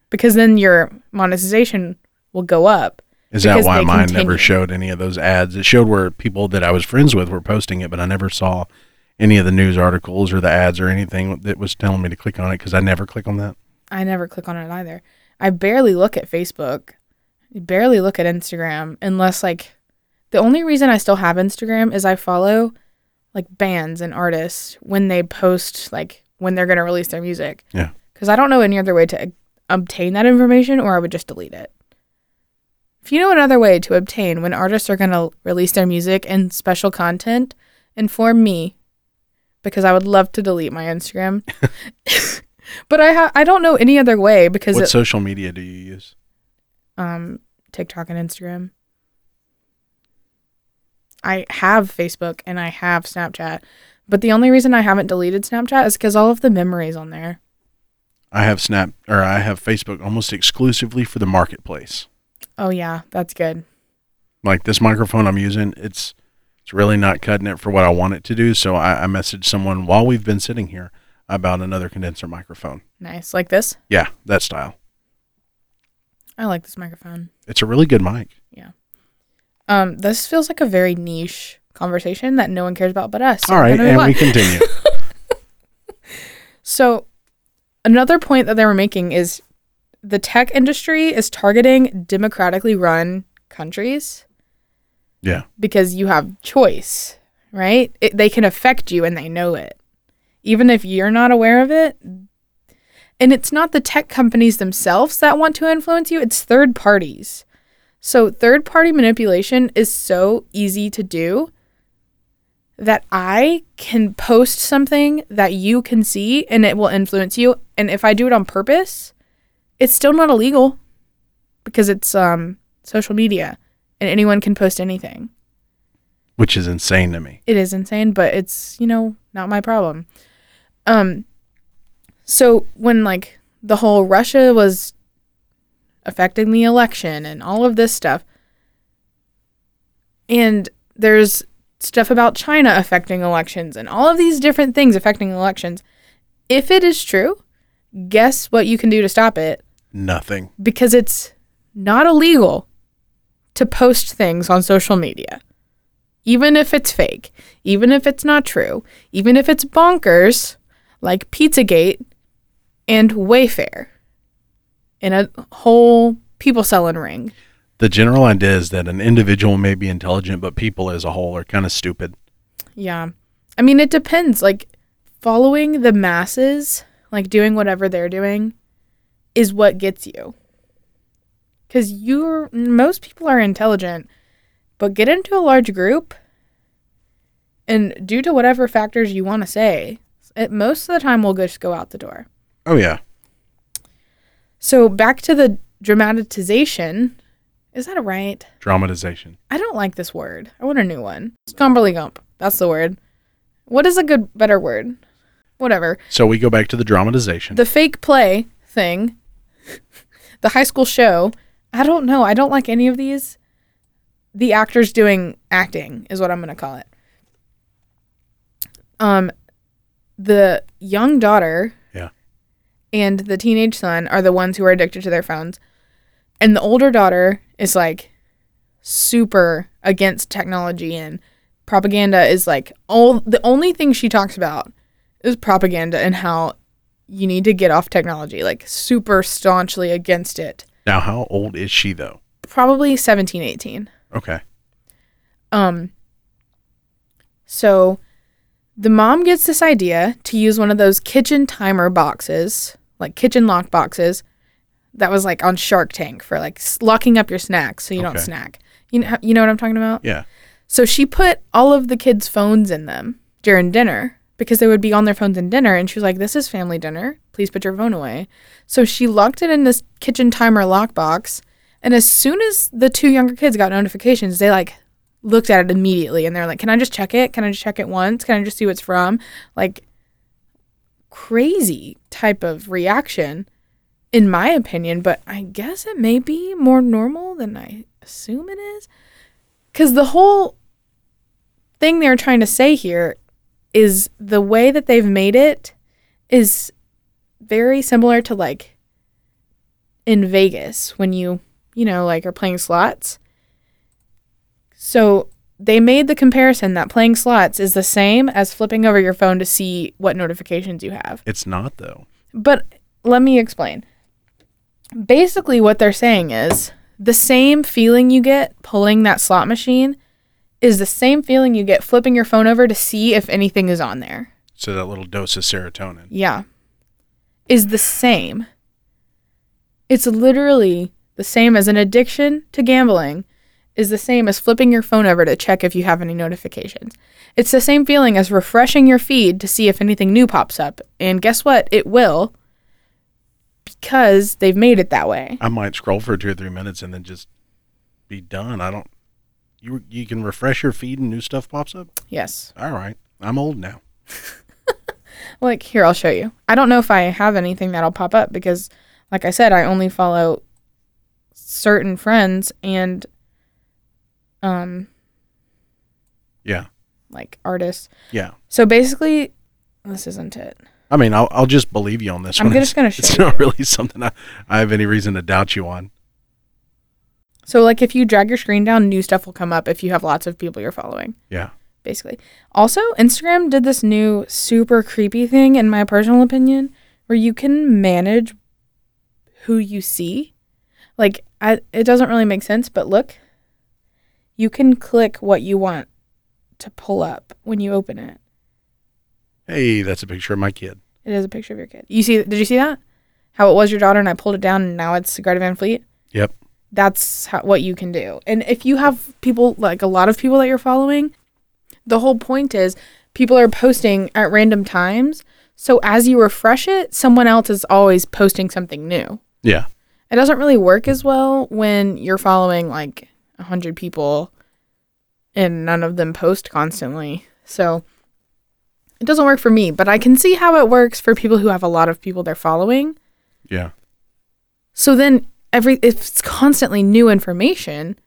Because then your monetization will go up. Is that why mine continue. never showed any of those ads? It showed where people that I was friends with were posting it, but I never saw any of the news articles or the ads or anything that was telling me to click on it because I never click on that. I never click on it either. I barely look at Facebook. I barely look at Instagram unless like the only reason I still have Instagram is I follow like bands and artists when they post like when they're going to release their music. Yeah. Cuz I don't know any other way to obtain that information or I would just delete it. If you know another way to obtain when artists are going to release their music and special content, inform me because I would love to delete my Instagram. but I ha- I don't know any other way because What it, social media do you use? um TikTok and Instagram. I have Facebook and I have Snapchat, but the only reason I haven't deleted Snapchat is because all of the memories on there. I have Snap or I have Facebook almost exclusively for the marketplace. Oh yeah, that's good. Like this microphone I'm using, it's it's really not cutting it for what I want it to do. So I, I messaged someone while we've been sitting here about another condenser microphone. Nice, like this. Yeah, that style. I like this microphone. It's a really good mic. Yeah. Um, this feels like a very niche conversation that no one cares about but us. All right, and we continue. So, another point that they were making is the tech industry is targeting democratically run countries yeah. because you have choice, right? It, they can affect you and they know it, even if you're not aware of it. And it's not the tech companies themselves that want to influence you, it's third parties. So, third party manipulation is so easy to do that I can post something that you can see and it will influence you. And if I do it on purpose, it's still not illegal because it's um, social media and anyone can post anything. Which is insane to me. It is insane, but it's, you know, not my problem. Um so when like the whole Russia was affecting the election and all of this stuff and there's stuff about China affecting elections and all of these different things affecting elections. If it is true, guess what you can do to stop it? Nothing. Because it's not illegal to post things on social media even if it's fake, even if it's not true, even if it's bonkers, like Pizzagate and Wayfair in a whole people selling ring. The general idea is that an individual may be intelligent, but people as a whole are kind of stupid. Yeah. I mean, it depends. Like, following the masses, like doing whatever they're doing, is what gets you. Because you're, most people are intelligent, but get into a large group, and due to whatever factors you want to say, it most of the time we'll just go out the door. Oh yeah. So, back to the dramatization. Is that right? Dramatization. I don't like this word. I want a new one. Scumberly Gump. That's the word. What is a good, better word? Whatever. So we go back to the dramatization. The fake play thing, the high school show. I don't know. I don't like any of these. The actors doing acting is what I'm going to call it. Um, the young daughter yeah. and the teenage son are the ones who are addicted to their phones. And the older daughter is like super against technology and propaganda is like all the only thing she talks about is propaganda and how you need to get off technology, like super staunchly against it. Now, how old is she though? Probably 17, 18. Okay. Um so the mom gets this idea to use one of those kitchen timer boxes, like kitchen lock boxes that was like on Shark Tank for like locking up your snacks so you don't snack. You know you know what I'm talking about? Yeah. So she put all of the kids' phones in them during dinner because they would be on their phones in dinner. And she was like, This is family dinner. Please put your phone away. So she locked it in this kitchen timer lockbox. And as soon as the two younger kids got notifications, they like looked at it immediately and they're like, Can I just check it? Can I just check it once? Can I just see what it's from? Like, crazy type of reaction, in my opinion. But I guess it may be more normal than I assume it is. Because the whole thing they're trying to say here is the way that they've made it is very similar to like in Vegas when you, you know, like are playing slots. So they made the comparison that playing slots is the same as flipping over your phone to see what notifications you have. It's not though. But let me explain. Basically, what they're saying is the same feeling you get pulling that slot machine is the same feeling you get flipping your phone over to see if anything is on there. So that little dose of serotonin. Yeah. Is the same. It's literally the same as an addiction to gambling, is the same as flipping your phone over to check if you have any notifications. It's the same feeling as refreshing your feed to see if anything new pops up. And guess what? It will because they've made it that way. I might scroll for two or three minutes and then just be done. I don't. You you can refresh your feed and new stuff pops up. Yes. All right. I'm old now. Like, here, I'll show you. I don't know if I have anything that'll pop up because, like I said, I only follow certain friends and, um, Yeah. like artists. Yeah. So basically, this isn't it. I mean, I'll I'll just believe you on this I'm one. just gonna It's, it's not really something I, I have any reason to doubt you on. So, like, if you drag your screen down, new stuff will come up if you have lots of people you're following, Yeah. basically. Also, Instagram did this new super creepy thing, in my personal opinion, where you can manage who you see. Like, I, it doesn't really make sense, but look, you can click what you want to pull up when you open it. Hey, that's a picture of my kid. It is a picture of your kid. You see? Did you see that? How it was your daughter, and I pulled it down, and now it's Greta Van Fleet. Yep. That's how, what you can do. And if you have people like a lot of people that you're following, the whole point is people are posting at random times. So as you refresh it, someone else is always posting something new. Yeah. It doesn't really work as well when you're following like a hundred people and none of them post constantly. So it doesn't work for me, but I can see how it works for people who have a lot of people they're following. Yeah. So then every if it's constantly new information,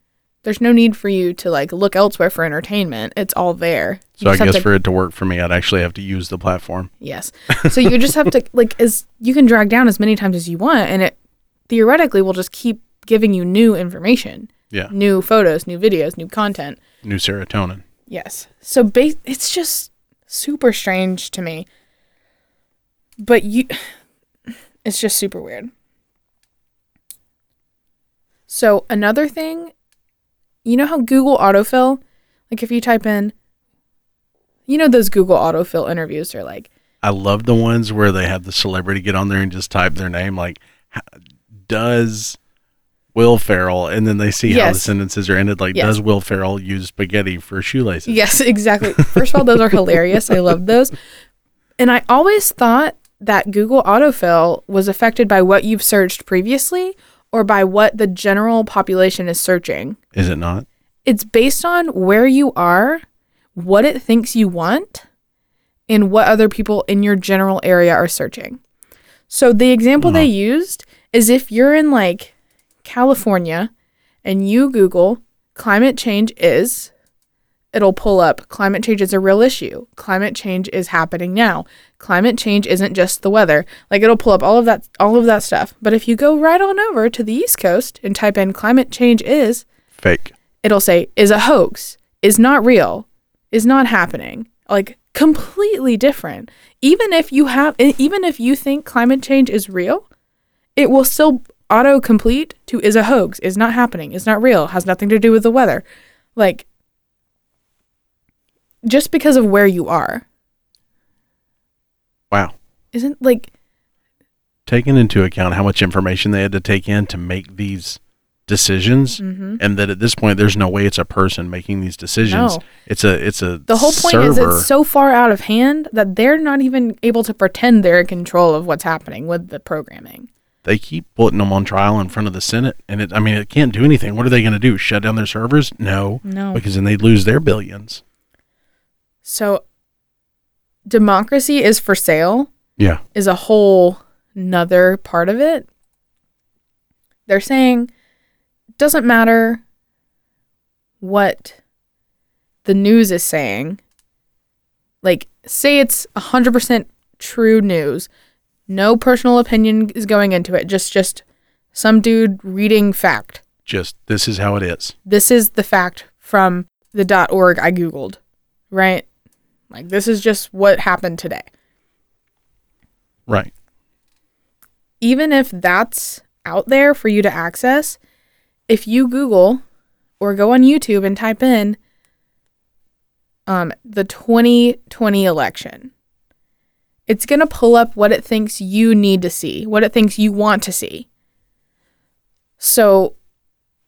there's no need for you to like look elsewhere for entertainment. It's all there. You So I guess to- for it to work for me, I'd actually have to use the platform. Yes. So you just have to like as you can drag down as many times as you want and it theoretically will just keep giving you new information, Yeah. new photos, new videos, new content. New serotonin. Yes. So ba- it's just super strange to me. But you it's just super weird. So another thing, you know how Google autofill, like if you type in you know those Google autofill interviews are like I love the ones where they have the celebrity get on there and just type their name, like, does Will Ferrell, and then they see how the sentences are ended, like, Yes. does Will Ferrell use spaghetti for shoelaces? Yes, exactly. First of all, those are hilarious. I love those. And I always thought that Google autofill was affected by what you've searched previously or by what the general population is searching. Is it not? It's based on where you are, what it thinks you want, and what other people in your general area are searching. So the example uh-huh. they used is if you're in like California and you Google climate change is, it'll pull up climate change is a real issue. Climate change is happening now. Climate change isn't just the weather. Like it'll pull up all of that all of that stuff. But if you go right on over to the East Coast and type in climate change is, Fake. it'll say is a hoax, is not real, is not happening. Like completely different. Even if you have even if you think climate change is real, it will still auto complete to is a hoax, is not happening, is not real, has nothing to do with the weather. Like just because of where you are. Wow. Isn't like Taking into account how much information they had to take in to make these decisions, Mm-hmm. and that at this point there's no way it's a person making these decisions. No. It's a it's a the whole point is server. it's so far out of hand that they're not even able to pretend they're in control of what's happening with the programming. They keep putting them on trial in front of the Senate, and it I mean it can't do anything. What are they going to do? Shut down their servers? No, No. because then they'd lose their billions. So democracy is for sale Yeah. is a whole another part of it. They're saying doesn't matter what the news is saying. Like say it's 100% true news. No personal opinion is going into it. Just just some dude reading fact. Just this is how it is. This is the fact from the .org I googled, right? Like this is just what happened today. Right. even if that's out there for you to access, if you Google or go on YouTube and type in um, the 2020 election, it's going to pull up what it thinks you need to see, what it thinks you want to see. So,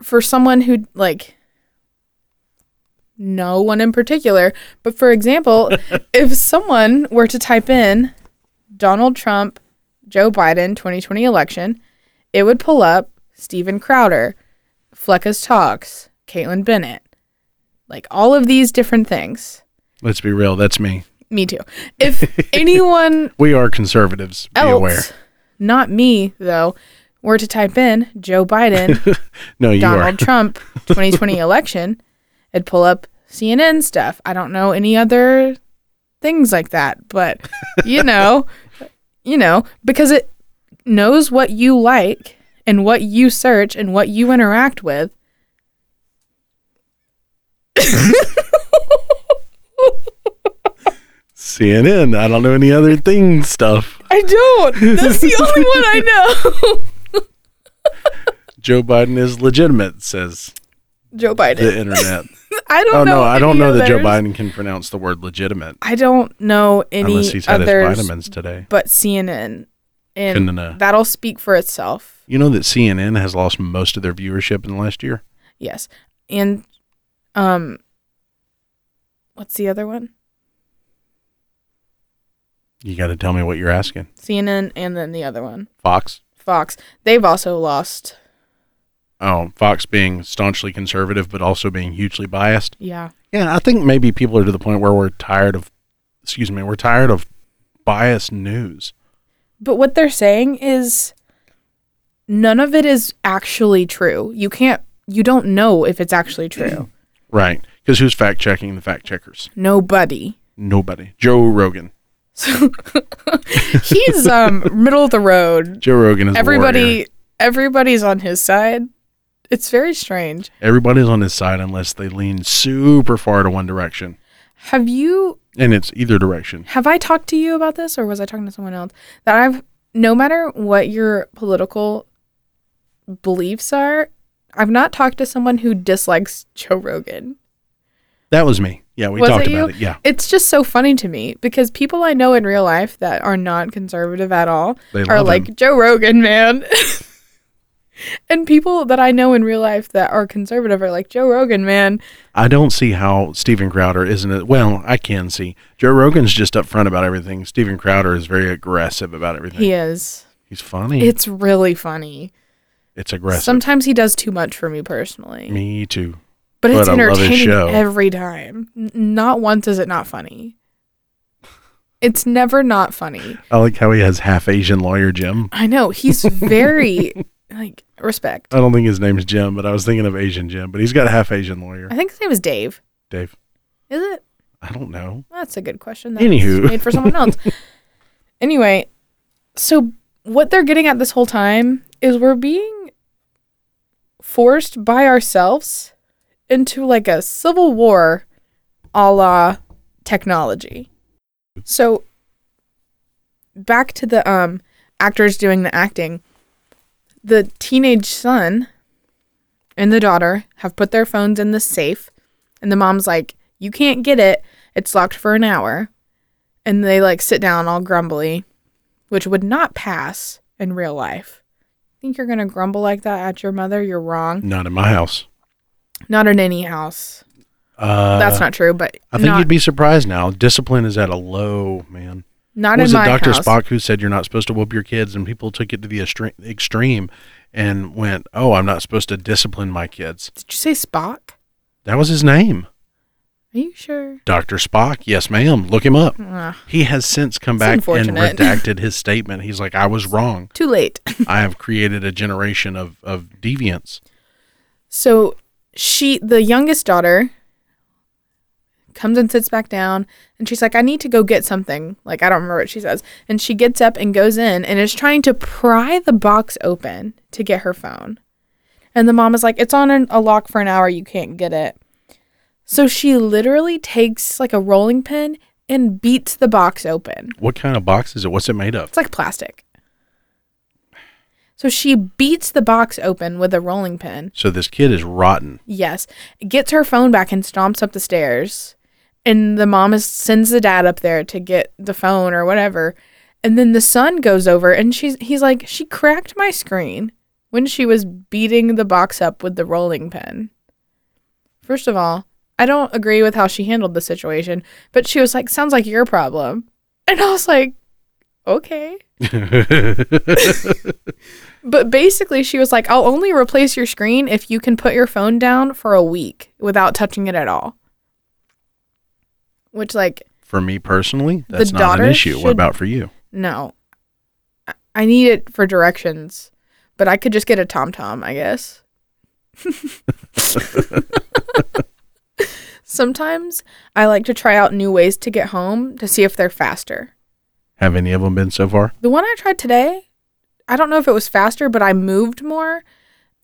for someone who, like, no one in particular, but for example, if someone were to type in Donald Trump Joe Biden 2020 election, it would pull up Steven Crowder, Fleccas Talks, Kaitlin Bennett, like all of these different things. Let's be real. That's me. Me too. If anyone We are conservatives. Be aware. else, not me though, were to type in Joe Biden, No, you Donald are. Trump 2020 election, it'd pull up CNN stuff. I don't know any other things like that, but you know, you know, because it knows what you like and what you search and what you interact with. CNN. I don't know any other thing stuff. I don't. That's the only one I know. Joe Biden is legitimate, says Joe Biden. the internet. I don't oh know. no, I don't know that Joe. Biden can pronounce the word legitimate I don't know any unless he's had his vitamins today. but CNN. And Couldn't, that'll speak for itself. You know that CNN has lost most of their viewership in the last year. Yes. And um what's the other one? You got to tell me what you're asking. CNN and then the other one. Fox. Fox. They've also lost. Oh, Fox being staunchly conservative, but also being hugely biased. Yeah. Yeah, I think maybe people are to the point where we're tired of, excuse me, we're tired of biased news. But what they're saying is none of it is actually true. You can't you don't know if it's actually true. Right. Because who's fact checking the fact checkers? Nobody. Nobody. Joe Rogan. So he's um middle of the road. Joe Rogan is. Everybody everybody's on his side. It's very strange. Everybody's on his side unless they lean super far to one direction. Have you And it's either direction. have I talked to you about this or was I talking to someone else? That I've no matter what your political beliefs are, I've not talked to someone who dislikes Joe Rogan. That was me. Yeah, we Was talked about you? it. Yeah. It's just so funny to me because people I know in real life that are not conservative at all They are like him. Joe Rogan, man. and people that I know in real life that are conservative are like Joe Rogan, man. I don't see how Steven Crowder isn't it. Well, I can see. Joe Rogan's just upfront about everything. Steven Crowder is very aggressive about everything. He is. He's funny. It's really funny. it's aggressive. Sometimes he does too much for me personally. Me too. But it's But I love his entertaining every time. Not once is it not funny. It's never not funny. I like how he has half Asian lawyer Jim. I know he's very like respect. I don't think his name's Jim, but I was thinking of Asian Jim. But he's got a half Asian lawyer. I think his name is Dave. Dave. Is it? I don't know. That's a good question. That's Anywho. made for someone else. anyway, so what they're getting at this whole time is we're being forced by ourselves into like a civil war a la technology. So back to the um actors doing the acting. The teenage son and the daughter have put their phones in the safe and the mom's like, "You can't get it. It's locked for an hour." And they like sit down all grumbly, which would not pass in real life. Think you're going to grumble like that at your mother? You're wrong. Not in my house. Not in any house. Uh, That's not true, but I think not, you'd be surprised now. Discipline is at a low, man. not was in it my Dr. house. Spock who said you're not supposed to whoop your kids, and people took it to the extre- extreme and went, "Oh, I'm not supposed to discipline my kids." Did you say Spock? That was his name, Are you sure? Dr. Spock. Yes, ma'am. Look him up. Ugh, He has since come back and redacted his statement. He's like, "I was wrong. too late. I have created a generation of of deviants." So she, the youngest daughter, comes and sits back down, and she's like, "I need to go get something." Like I don't remember what she says, and she gets up and goes in and is trying to pry the box open to get her phone, and the mom is like, "It's on an, a lock for an hour. You can't get it." So she literally takes like a rolling pin and beats the box open. What kind of box is it? What's it made of? It's like plastic. So she beats the box open with a rolling pin. So this kid is rotten. Yes. Gets her phone back and stomps up the stairs. And the mom is, sends the dad up there to get the phone or whatever. And then the son goes over and she's he's like, She cracked my screen when she was beating the box up with the rolling pin. First of all, I don't agree with how she handled the situation, but she was like, Sounds like your problem. And I was like, Okay. But basically, she was like, I'll only replace your screen if you can put your phone down for a week without touching it at all. Which, like, For me personally, The that's not an issue. What about for you? no. I- I need it for directions, but I could just get a TomTom, I guess. Sometimes I like to try out new ways to get home to see if they're faster. Have any of them been so far? The one I tried today, I don't know if it was faster, but I moved more.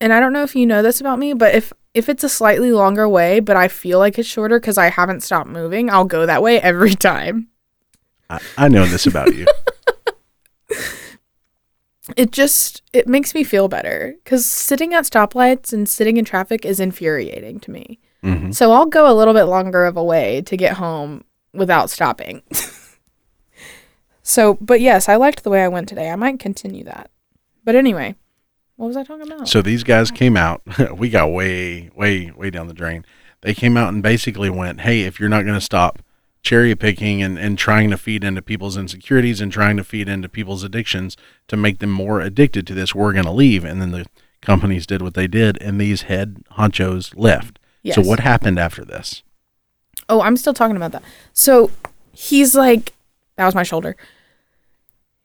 And I don't know if you know this about me, but if if it's a slightly longer way, but I feel like it's shorter because I haven't stopped moving, I'll go that way every time. I, I know this about you. It just it makes me feel better because sitting at stoplights and sitting in traffic is infuriating to me. hmm So I'll go a little bit longer of a way to get home without stopping. so, but yes, I liked the way I went today. I might continue that. But anyway, what was I talking about? So these guys came out. we got way, way, way down the drain. They came out and basically went, "Hey, if you're not going to stop cherry picking and, and trying to feed into people's insecurities and trying to feed into people's addictions to make them more addicted to this, we're going to leave." And then the companies did what they did, and these head honchos left. Yes. So what happened after this? Oh, I'm still talking about that. So he's like, that was my shoulder.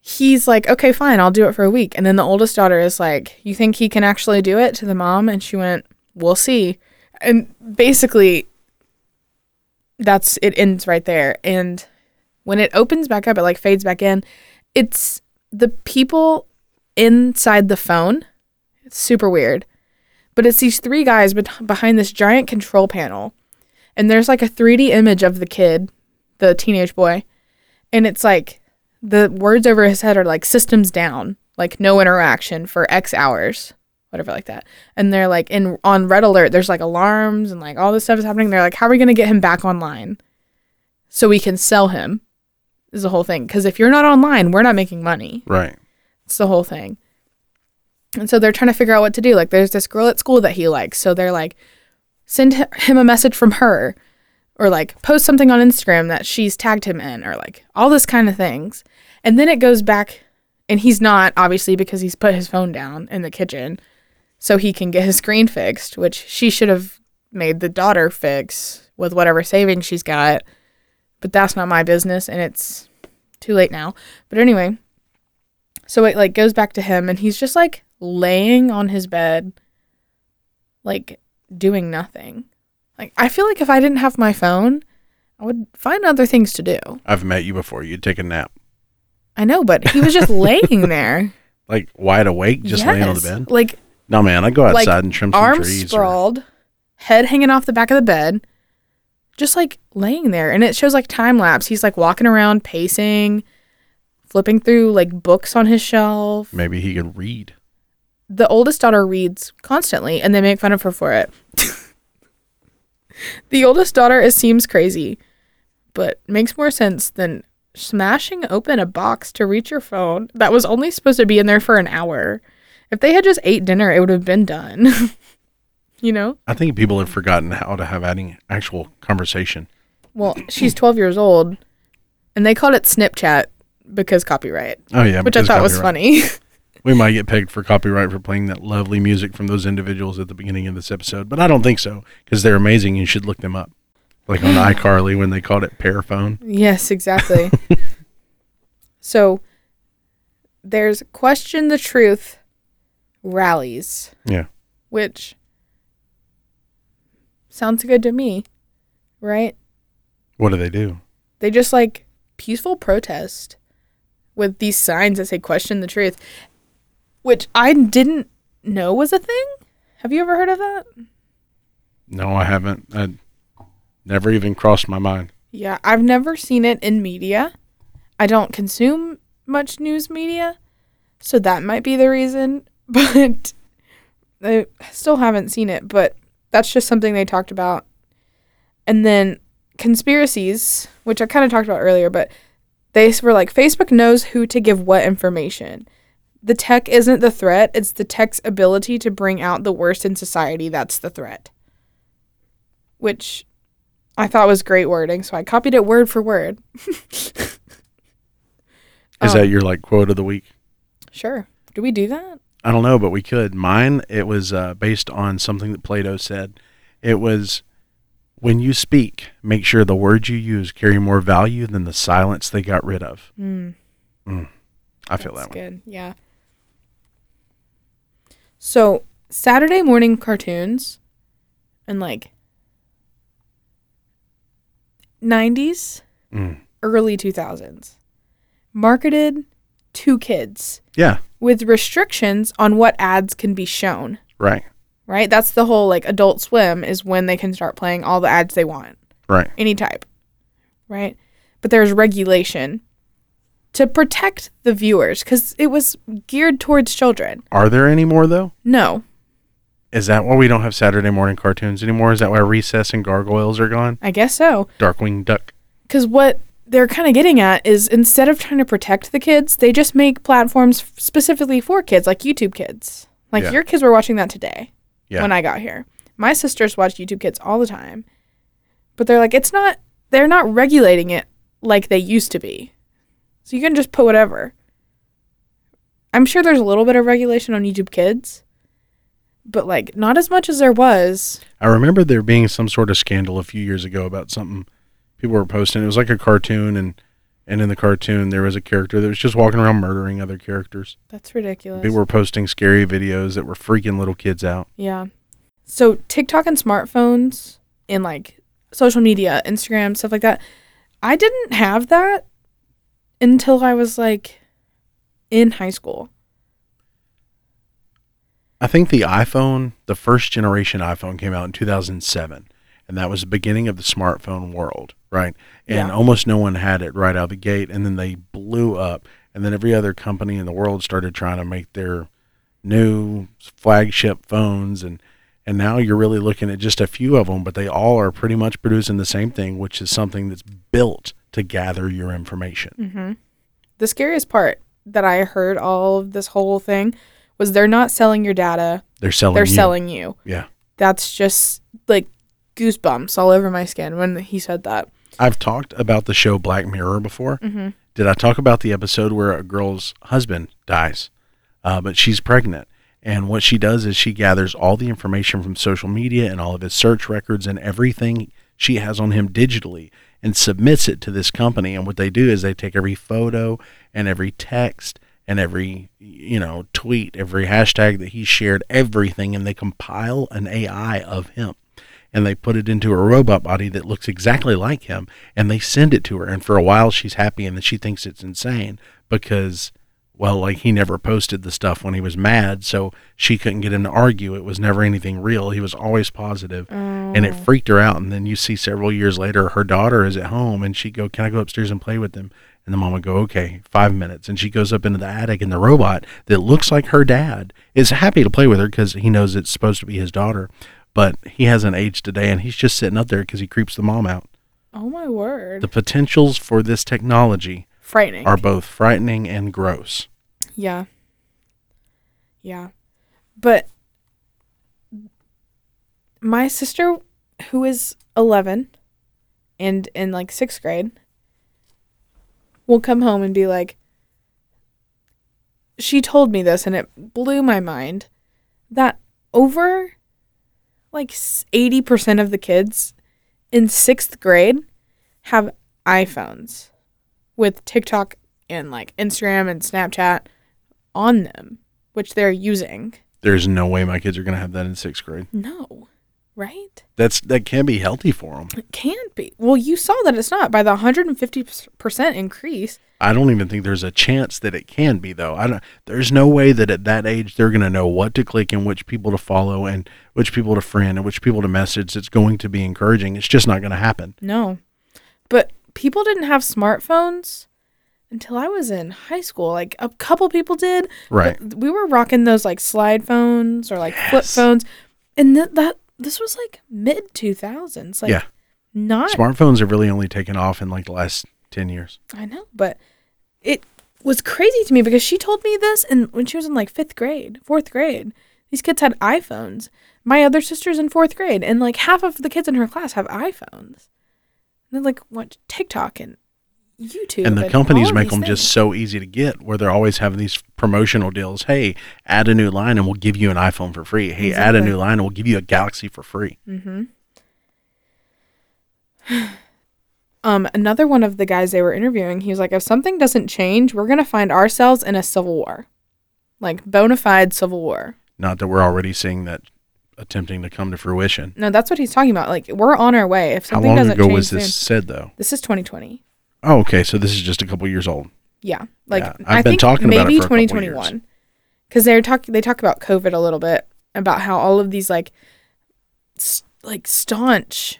He's like, okay, fine, I'll do it for a week. And then the oldest daughter is like, you think he can actually do it to the mom? And she went, we'll see. And basically, that's it ends right there. And when it opens back up, it like fades back in. It's the people inside the phone. It's super weird. But it's these three guys bet- behind this giant control panel and there's like a 3D image of the kid, the teenage boy, and it's like the words over his head are like systems down, like no interaction for X hours, whatever like that. And they're like in on red alert, there's like alarms and like all this stuff is happening. They're like, how are we gonna get him back online so we can sell him? Is the whole thing because if you're not online, we're not making money. Right. It's the whole thing. And so they're trying to figure out what to do. Like, there's this girl at school that he likes. So they're like, send him a message from her or like post something on Instagram that she's tagged him in or like all this kind of things. And then it goes back and he's not obviously because he's put his phone down in the kitchen so he can get his screen fixed, which she should have made the daughter fix with whatever savings she's got. But that's not my business and it's too late now. But anyway, so it like goes back to him and he's just like laying on his bed like doing nothing. Like I feel like if I didn't have my phone, I would find other things to do. I've met you before. You'd take a nap, I know, but he was just laying there. like wide awake, just laying on the Yes. bed. Like No, man. I go outside Like, and trim some arms trees. or- sprawled, head hanging off the back of the bed, just like laying there and it shows like time lapse. He's like walking around, pacing, flipping through like books on his shelf. Maybe he could read. The oldest daughter reads constantly and they make fun of her for it. The oldest daughter it seems crazy, but makes more sense than smashing open a box to reach your phone that was only supposed to be in there for an hour. If they had just ate dinner, it would have been done. you know? I think people have forgotten how to have any actual conversation. Well, she's 12 years old, and they called it Snapchat because copyright, Oh yeah, which I thought was funny. We might get pegged for copyright for playing that lovely music from those individuals at the beginning of this episode, but I don't think so because they're amazing. You should look them up, like on iCarly when they called it PearPhone. yes, exactly. so there's Question the Truth rallies, Yeah, which sounds good to me, right? what do they do? They just like peaceful protest with these signs that say question the truth, which I didn't know was a thing. Have you ever heard of that? No, I haven't. I never even crossed my mind. Yeah, I've never seen it in media. I don't consume much news media, so that might be the reason, but I still haven't seen it, but that's just something they talked about. And then conspiracies, which I kind of talked about earlier, but they were like Facebook knows who to give what information. The tech isn't the threat, it's the tech's ability to bring out the worst in society that's the threat. Which I thought was great wording, so I copied it word for word. Is Oh. that your like quote of the week? Sure. Do we do that? I don't know, but we could. Mine, it was uh, based on something that Plato said. It was when you speak, make sure the words you use carry more value than the silence they got rid of. Mm, I feel that's that one. good. Yeah. So Saturday morning cartoons and like 90s, Mm. early 2000s marketed to kids Yeah, with restrictions on what ads can be shown. right, Right? That's the whole like adult swim is when they can start playing all the ads they want. right. any type, right? But there's regulation to protect the viewers because it was geared towards children. Are there any more though? No, Is that why we don't have Saturday morning cartoons anymore? Is that why Recess and Gargoyles are gone? I guess so. Darkwing Duck. Because what they're kind of getting at is instead of trying to protect the kids, they just make platforms specifically for kids, like YouTube Kids. Like Yeah. your kids were watching that today Yeah. when I got here. My sisters watch YouTube Kids all the time, but they're like, it's not. They're not regulating it like they used to be. So you can just put whatever. I'm sure there's a little bit of regulation on YouTube Kids, but like not as much as there was. I remember there being some sort of scandal a few years ago about something people were posting. It was like a cartoon, and and in the cartoon there was a character that was just walking around murdering other characters. That's ridiculous. People were posting scary videos that were freaking little kids out. Yeah. So TikTok and smartphones and like social media, Instagram, stuff like that. I didn't have that until I was like in high school. I think the iPhone, the first generation iPhone came out in 2007, and that was the beginning of the smartphone world, right? And Yeah. almost no one had it right out the gate, and then they blew up, and then every other company in the world started trying to make their new flagship phones and and now you're really looking at just a few of them, but they all are pretty much producing the same thing, which is something that's built to gather your information. Mm-hmm. The scariest part that I heard all of this whole thing was they're not selling your data, They're selling. they're you. selling you. Yeah, That's just like goosebumps all over my skin when he said that. I've talked about the show Black Mirror before. Mm-hmm. Did I talk about the episode where a girl's husband dies, uh, but she's pregnant? And what she does is she gathers all the information from social media and all of his search records and everything she has on him digitally and submits it to this company. And what they do is they take every photo and every text and every you know tweet, every hashtag that he shared, everything, and they compile an AI of him and they put it into a robot body that looks exactly like him and they send it to her and for a while she's happy and then she thinks it's insane because well, like he never posted the stuff when he was mad, so she couldn't get him to argue. It was never anything real. He was always positive, and it mm. freaked her out. And then you see several years later, her daughter is at home, and she go, "Can I go upstairs and play with them?" And the mom would go, "Okay, five minutes." And she goes up into the attic, and the robot that looks like her dad is happy to play with her because he knows it's supposed to be his daughter, but he hasn't aged today, and he's just sitting up there because he creeps the mom out. Oh my word. The potentials for this technology Frightening. are both frightening and gross. Yeah. Yeah. But my sister, who is 11 and in like sixth grade, will come home and be like, she told me this and it blew my mind that over like 80% of the kids in sixth grade have iPhones with TikTok and like Instagram and Snapchat on them, which they're using. There's no way my kids are going to have that in sixth grade. No, right? That's that can be healthy for them. It can't be. Well, you saw that it's not by the 150% increase. I don't even think there's a chance that it can be though. I don't. There's no way that at that age they're going to know what to click and which people to follow and which people to friend and which people to message. It's going to be encouraging. It's just not going to happen. No. People didn't have smartphones until I was in high school. Like a couple people did. Right. We were rocking those like slide phones or like flip phones. And th- that this was like mid 2000s. Like Yeah. not Smartphones have really only taken off in like the last ten years. I know, but it was crazy to me because she told me this and when she was in like fifth grade, fourth grade. These kids had iPhones. My other sister's in fourth grade, and like half of the kids in her class have iPhones. And they like watch TikTok and YouTube. and the all companies make them just so easy to get where they're always having these promotional deals. Hey add a new line and we'll give you an iphone for free. Hey add a new line and we'll give you a galaxy for free. Um, another one of the guys they were interviewing, he was like, if something doesn't change, we're gonna find ourselves in a civil war, like bona fide civil war. not that we're already seeing that attempting to come to fruition No, that's what he's talking about. Like we're on our way. If how something long doesn't ago change, was this soon- said though this is 2020. oh okay so this is just a couple years old Yeah, like Yeah, I've I been think talking about it maybe for a couple years. 2021, because they're talking. They talk about COVID a little bit about how all of these like, s- like staunch,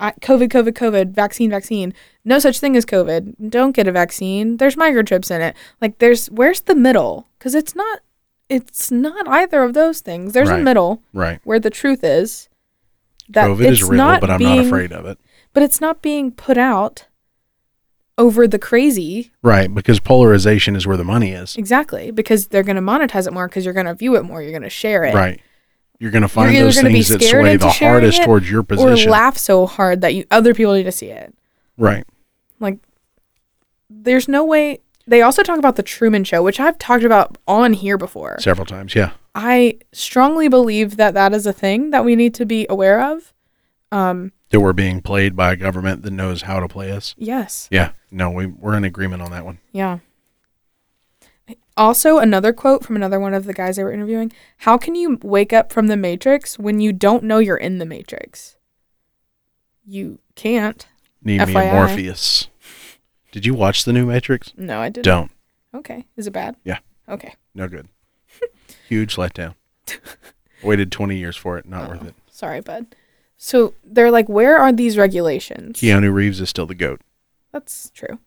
COVID, COVID, COVID, vaccine, vaccine. No such thing as COVID. Don't get a vaccine. There's microchips in it. Like there's where's the middle? Because it's not. It's not either of those things. There's a middle right where the truth is. That covid is it's real not but i'm being, not afraid of it But it's not being put out over the crazy right because polarization is where the money is Exactly, because they're going to monetize it more because you're going to view it more. You're going to share it. right you're going to find either those things that sway the hardest towards your position, Or laugh so hard that you other people need to see it. right Like, there's no way. They also talk about the Truman Show, which I've talked about on here before. several times yeah I strongly believe that that is a thing that we need to be aware of. Um, that we're being played by a government that knows how to play us yes. Yeah, no, we we're in agreement on that one. Yeah. Also, another quote from another one of the guys they were interviewing How can you wake up from the Matrix when you don't know you're in the Matrix? You can't. Need me a Morpheus. Did you watch the new Matrix? No, I didn't. Don't. Okay. Is it bad? Yeah. Okay. No good. Huge letdown. Waited 20 years for it. Not worth oh, it. Sorry, bud. So they're like, where are these regulations? Keanu Reeves is still the goat. That's true.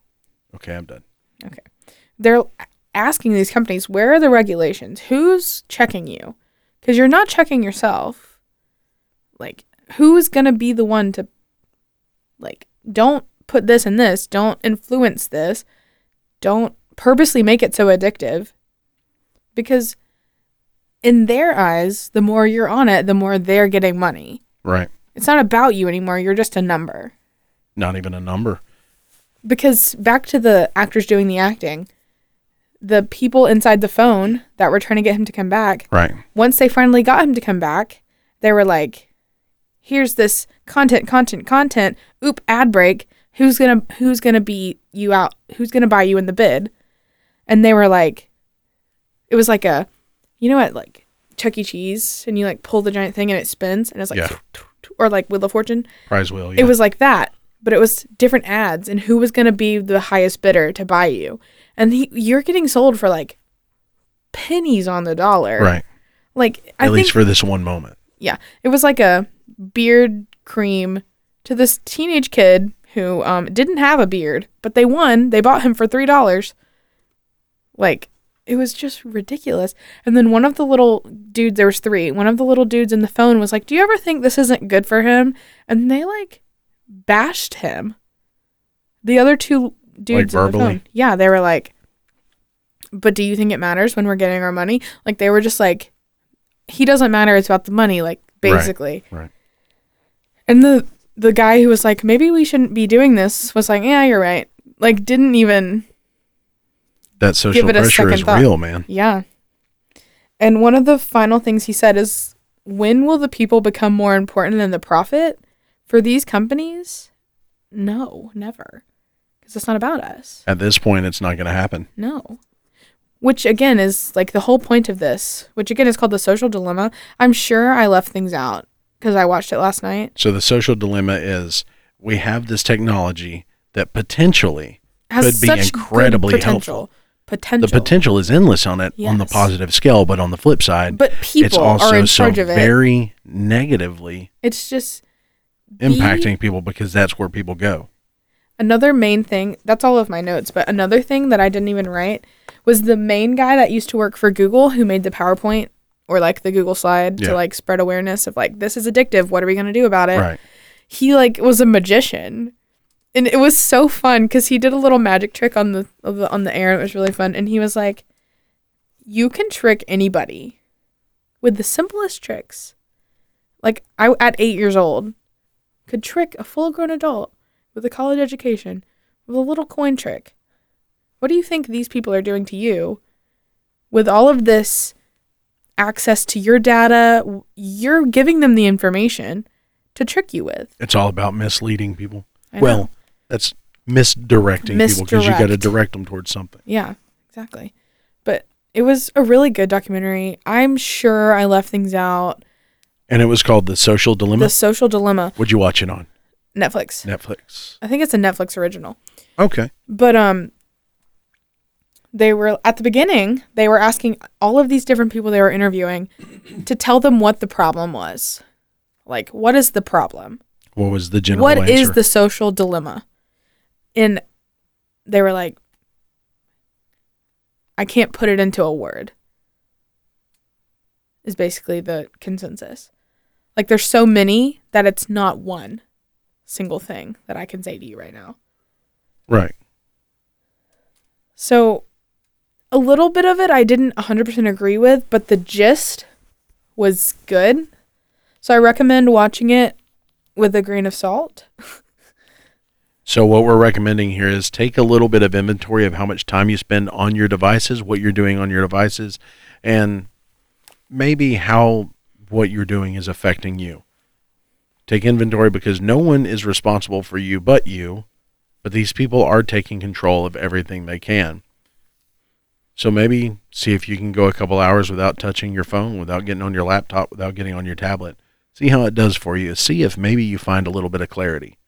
Okay, I'm done. Okay. They're asking these companies, where are the regulations? Who's checking you? Because you're not checking yourself. Like, who's going to be the one to, like, don't put this in this, don't influence this, don't purposely make it so addictive. Because in their eyes, the more you're on it, the more they're getting money. Right. It's not about you anymore. You're just a number. Not even a number. because back to the actors doing the acting, the people inside the phone that were trying to get him to come back, Right. once they finally got him to come back, they were like, "Here's this content, content, content. Oop, ad break. Who's gonna Who's gonna be you out? Who's gonna buy you in the bid?" And they were like, it was like a, you know what, like Chuck E. Cheese, and you like pull the giant thing and it spins, and it's like, Yeah. or like Wheel of Fortune. Prize wheel. Yeah. It was like that, but it was different ads and who was to be the highest bidder to buy you. And he, you're getting sold for like pennies on the dollar. Right. Like I At think least for this one moment. yeah, it was like a beard cream to this teenage kid who um didn't have a beard, but they won. They bought him for three dollars. Like it was just ridiculous. And then one of the little dudes, there was three. One of the little dudes in the phone was like, "Do you ever think this isn't good for him?" And they like bashed him. The other two dudes in the verbally? phone, yeah, they were like, "But do you think it matters when we're getting our money?" Like they were just like, "He doesn't matter. It's about the money." Like Right, basically. right. And the the guy who was like, maybe we shouldn't be doing this was like, yeah, you're right. Like, didn't even, That social Give it a pressure is thought. real, man. yeah. And one of the final things he said is, when will the people become more important than the profit? For these companies, no, never. Because it's not about us. At this point, it's not going to happen. No. Which again is like the whole point of this, which again is called the social dilemma. I'm sure I left things out because I watched it last night. So the social dilemma is we have this technology that potentially could be incredibly potential. helpful. Potential. The potential is endless on it on the positive scale, but on the flip side, But it's people also are in so charge of it. very negatively It's just impacting people because that's where people go. Another main thing, that's all of my notes, but another thing that I didn't even write was the main guy that used to work for Google who made the PowerPoint or like the Google slide Yeah. to like spread awareness of like this is addictive, what are we going to do about it? Right. He like was a magician. And it was so fun cuz he did a little magic trick on the, the on the air. It was really fun and he was like you can trick anybody with the simplest tricks. Like I at 8 years old could trick a full-grown adult with a college education with a little coin trick. What do you think these people are doing to you with all of this access to your data. You're giving them the information to trick you with. It's all about misleading people. Well, that's misdirecting people because you got to direct them towards something. yeah, exactly. But it was a really good documentary. I'm sure I left things out. And it was called The Social Dilemma. The Social Dilemma, What'd you watch it on Netflix. Netflix? I think it's a Netflix original. Okay. But um they were at the beginning, they were asking all of these different people they were interviewing to tell them what the problem was. Like, what is the problem? What was the general What is answer? the social dilemma? And they were like, I can't put it into a word. Is basically the consensus. Like, there's so many that it's not one single thing that I can say to you right now. right. So, a little bit of it I didn't 100% agree with, but the gist was good. So, I recommend watching it with a grain of salt. So what we're recommending here is take a little bit of inventory of how much time you spend on your devices, what you're doing on your devices, and maybe how what you're doing is affecting you. Take inventory because no one is responsible for you but you, but these people are taking control of everything they can. So maybe see if you can go a couple hours without touching your phone, without getting on your laptop, without getting on your tablet. See how it does for you. See if maybe you find a little bit of clarity.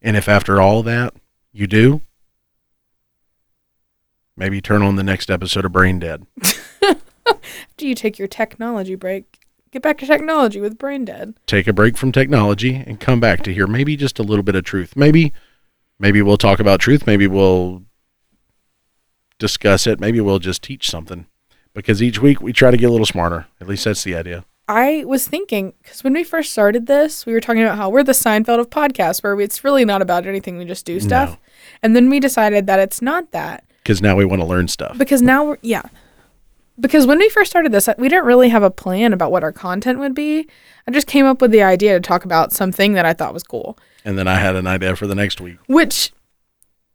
And if after all that you do, maybe turn on the next episode of Brain Dead. After you take your technology break, get back to technology with Brain Dead. Take a break from technology and come back to hear maybe just a little bit of truth. Maybe maybe we'll talk about truth, maybe we'll discuss it, maybe we'll just teach something. Because each week we try to get a little smarter. At least that's the idea. I was thinking, because when we first started this, we were talking about how we're the Seinfeld of podcasts, where it's really not about anything, we just do stuff. No. And then we decided that it's not that. Because now we want to learn stuff. because now we're yeah because when we first started this we didn't really have a plan about what our content would be i just came up with the idea to talk about something that i thought was cool And then I had an idea for the next week. which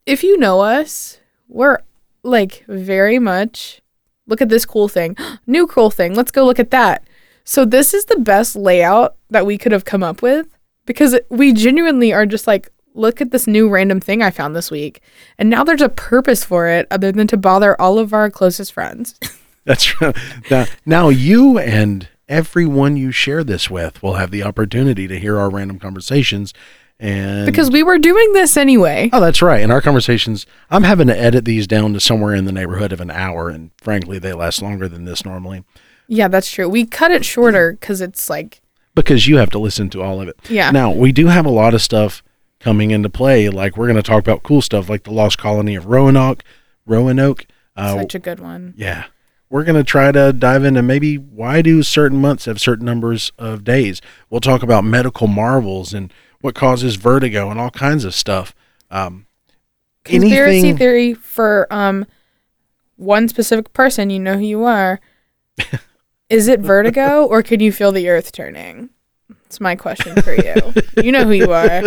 if you know us we're like very much. Look at this cool thing. New cool thing. Let's go look at that. So this is the best layout that we could have come up with because we genuinely are just like look at this new random thing i found this week. And now there's a purpose for it other than to bother all of our closest friends. That's right. now, now you and everyone you share this with will have the opportunity to hear our random conversations. And Because we were doing this anyway. Oh, that's right. In our conversations, I'm having to edit these down to somewhere in the neighborhood of an hour, and frankly, they last longer than this normally Yeah, that's true. We cut it shorter because it's like, because you have to listen to all of it. Yeah. Now, we do have a lot of stuff coming into play. Like we're going to talk about cool stuff like the Lost Colony of Roanoke. Roanoke. Uh, such a good one. yeah. We're going to try to dive into maybe why do certain months have certain numbers of days. We'll talk about medical marvels and what causes vertigo and all kinds of stuff. Um, Conspiracy anything theory for um one specific person, you know who you are. Is it vertigo or can you feel the earth turning? It's my question for you. you know who you are.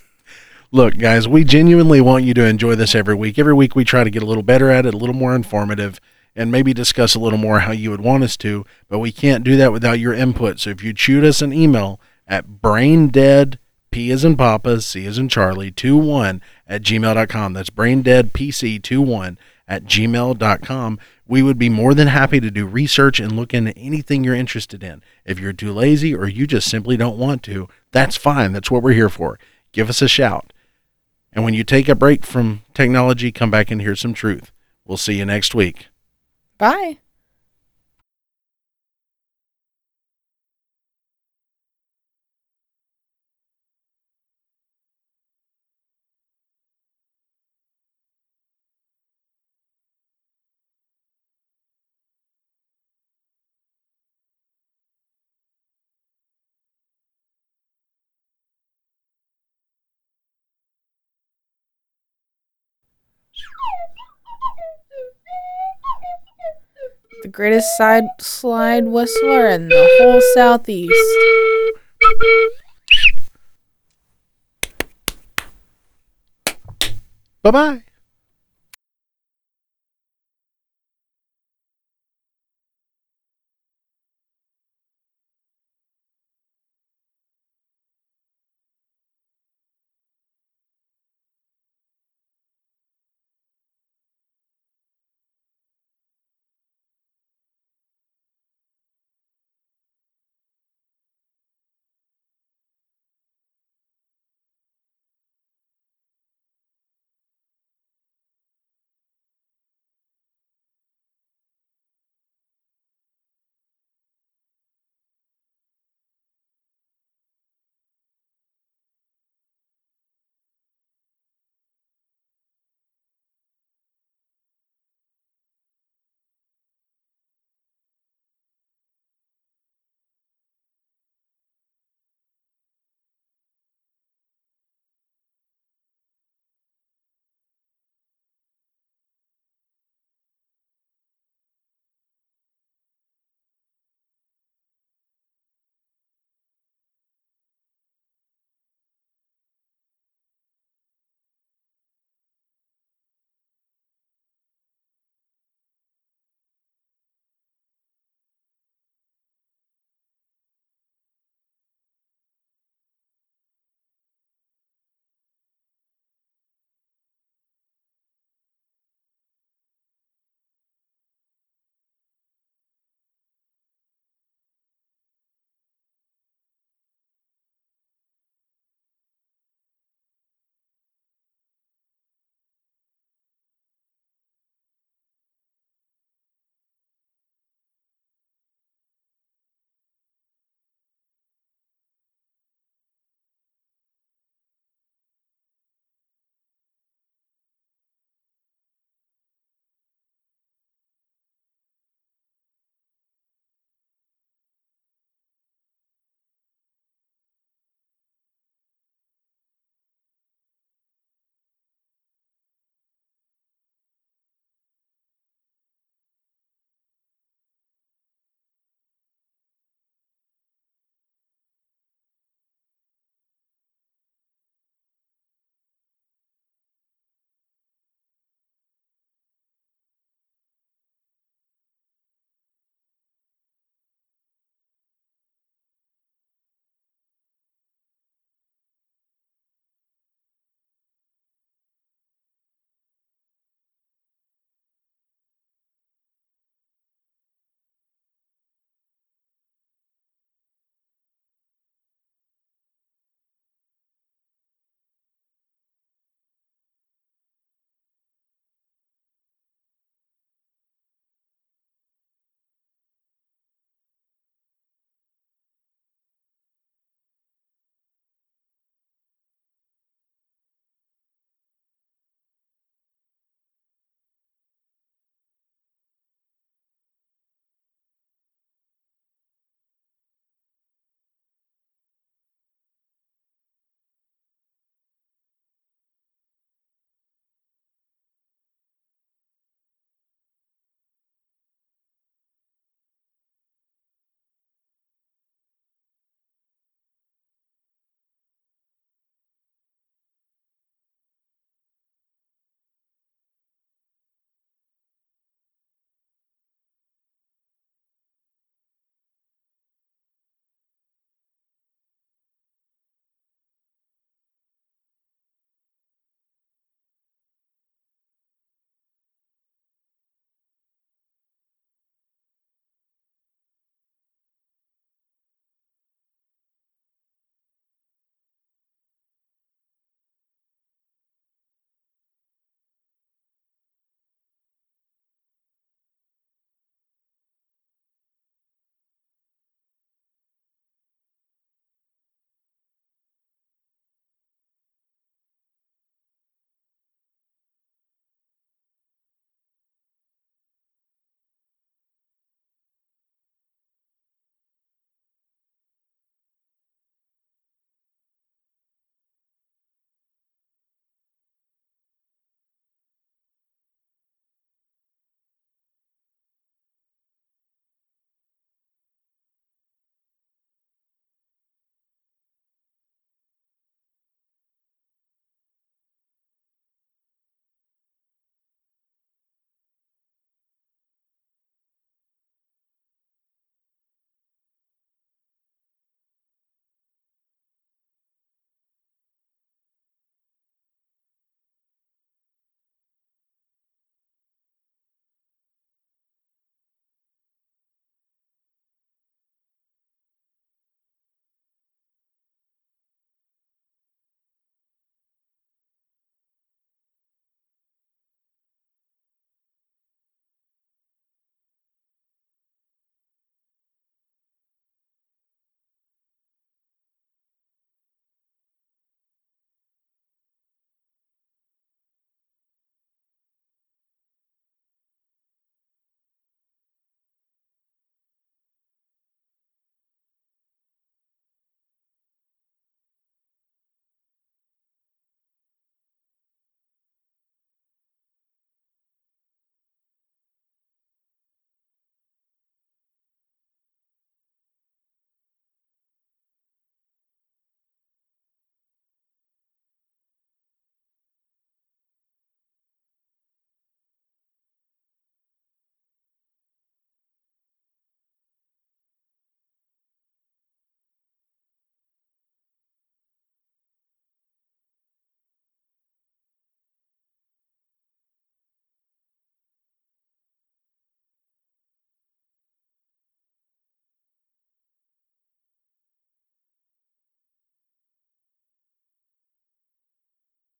Look, guys, we genuinely want you to enjoy this every week. Every week we try to get a little better at it, a little more informative, and maybe discuss a little more how you would want us to, but we can't do that without your input. So if you shoot us an email at braindead, P as in Papa, C as in Charlie, 21 at gmail.com. That's braindeadpc21 at gmail.com. We would be more than happy to do research and look into anything you're interested in. If you're too lazy or you just simply don't want to, that's fine. That's what we're here for. Give us a shout. And when you take a break from technology, come back and hear some truth. We'll see you next week. Bye. The greatest side slide whistler in the whole southeast. Bye bye.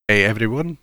Everyone,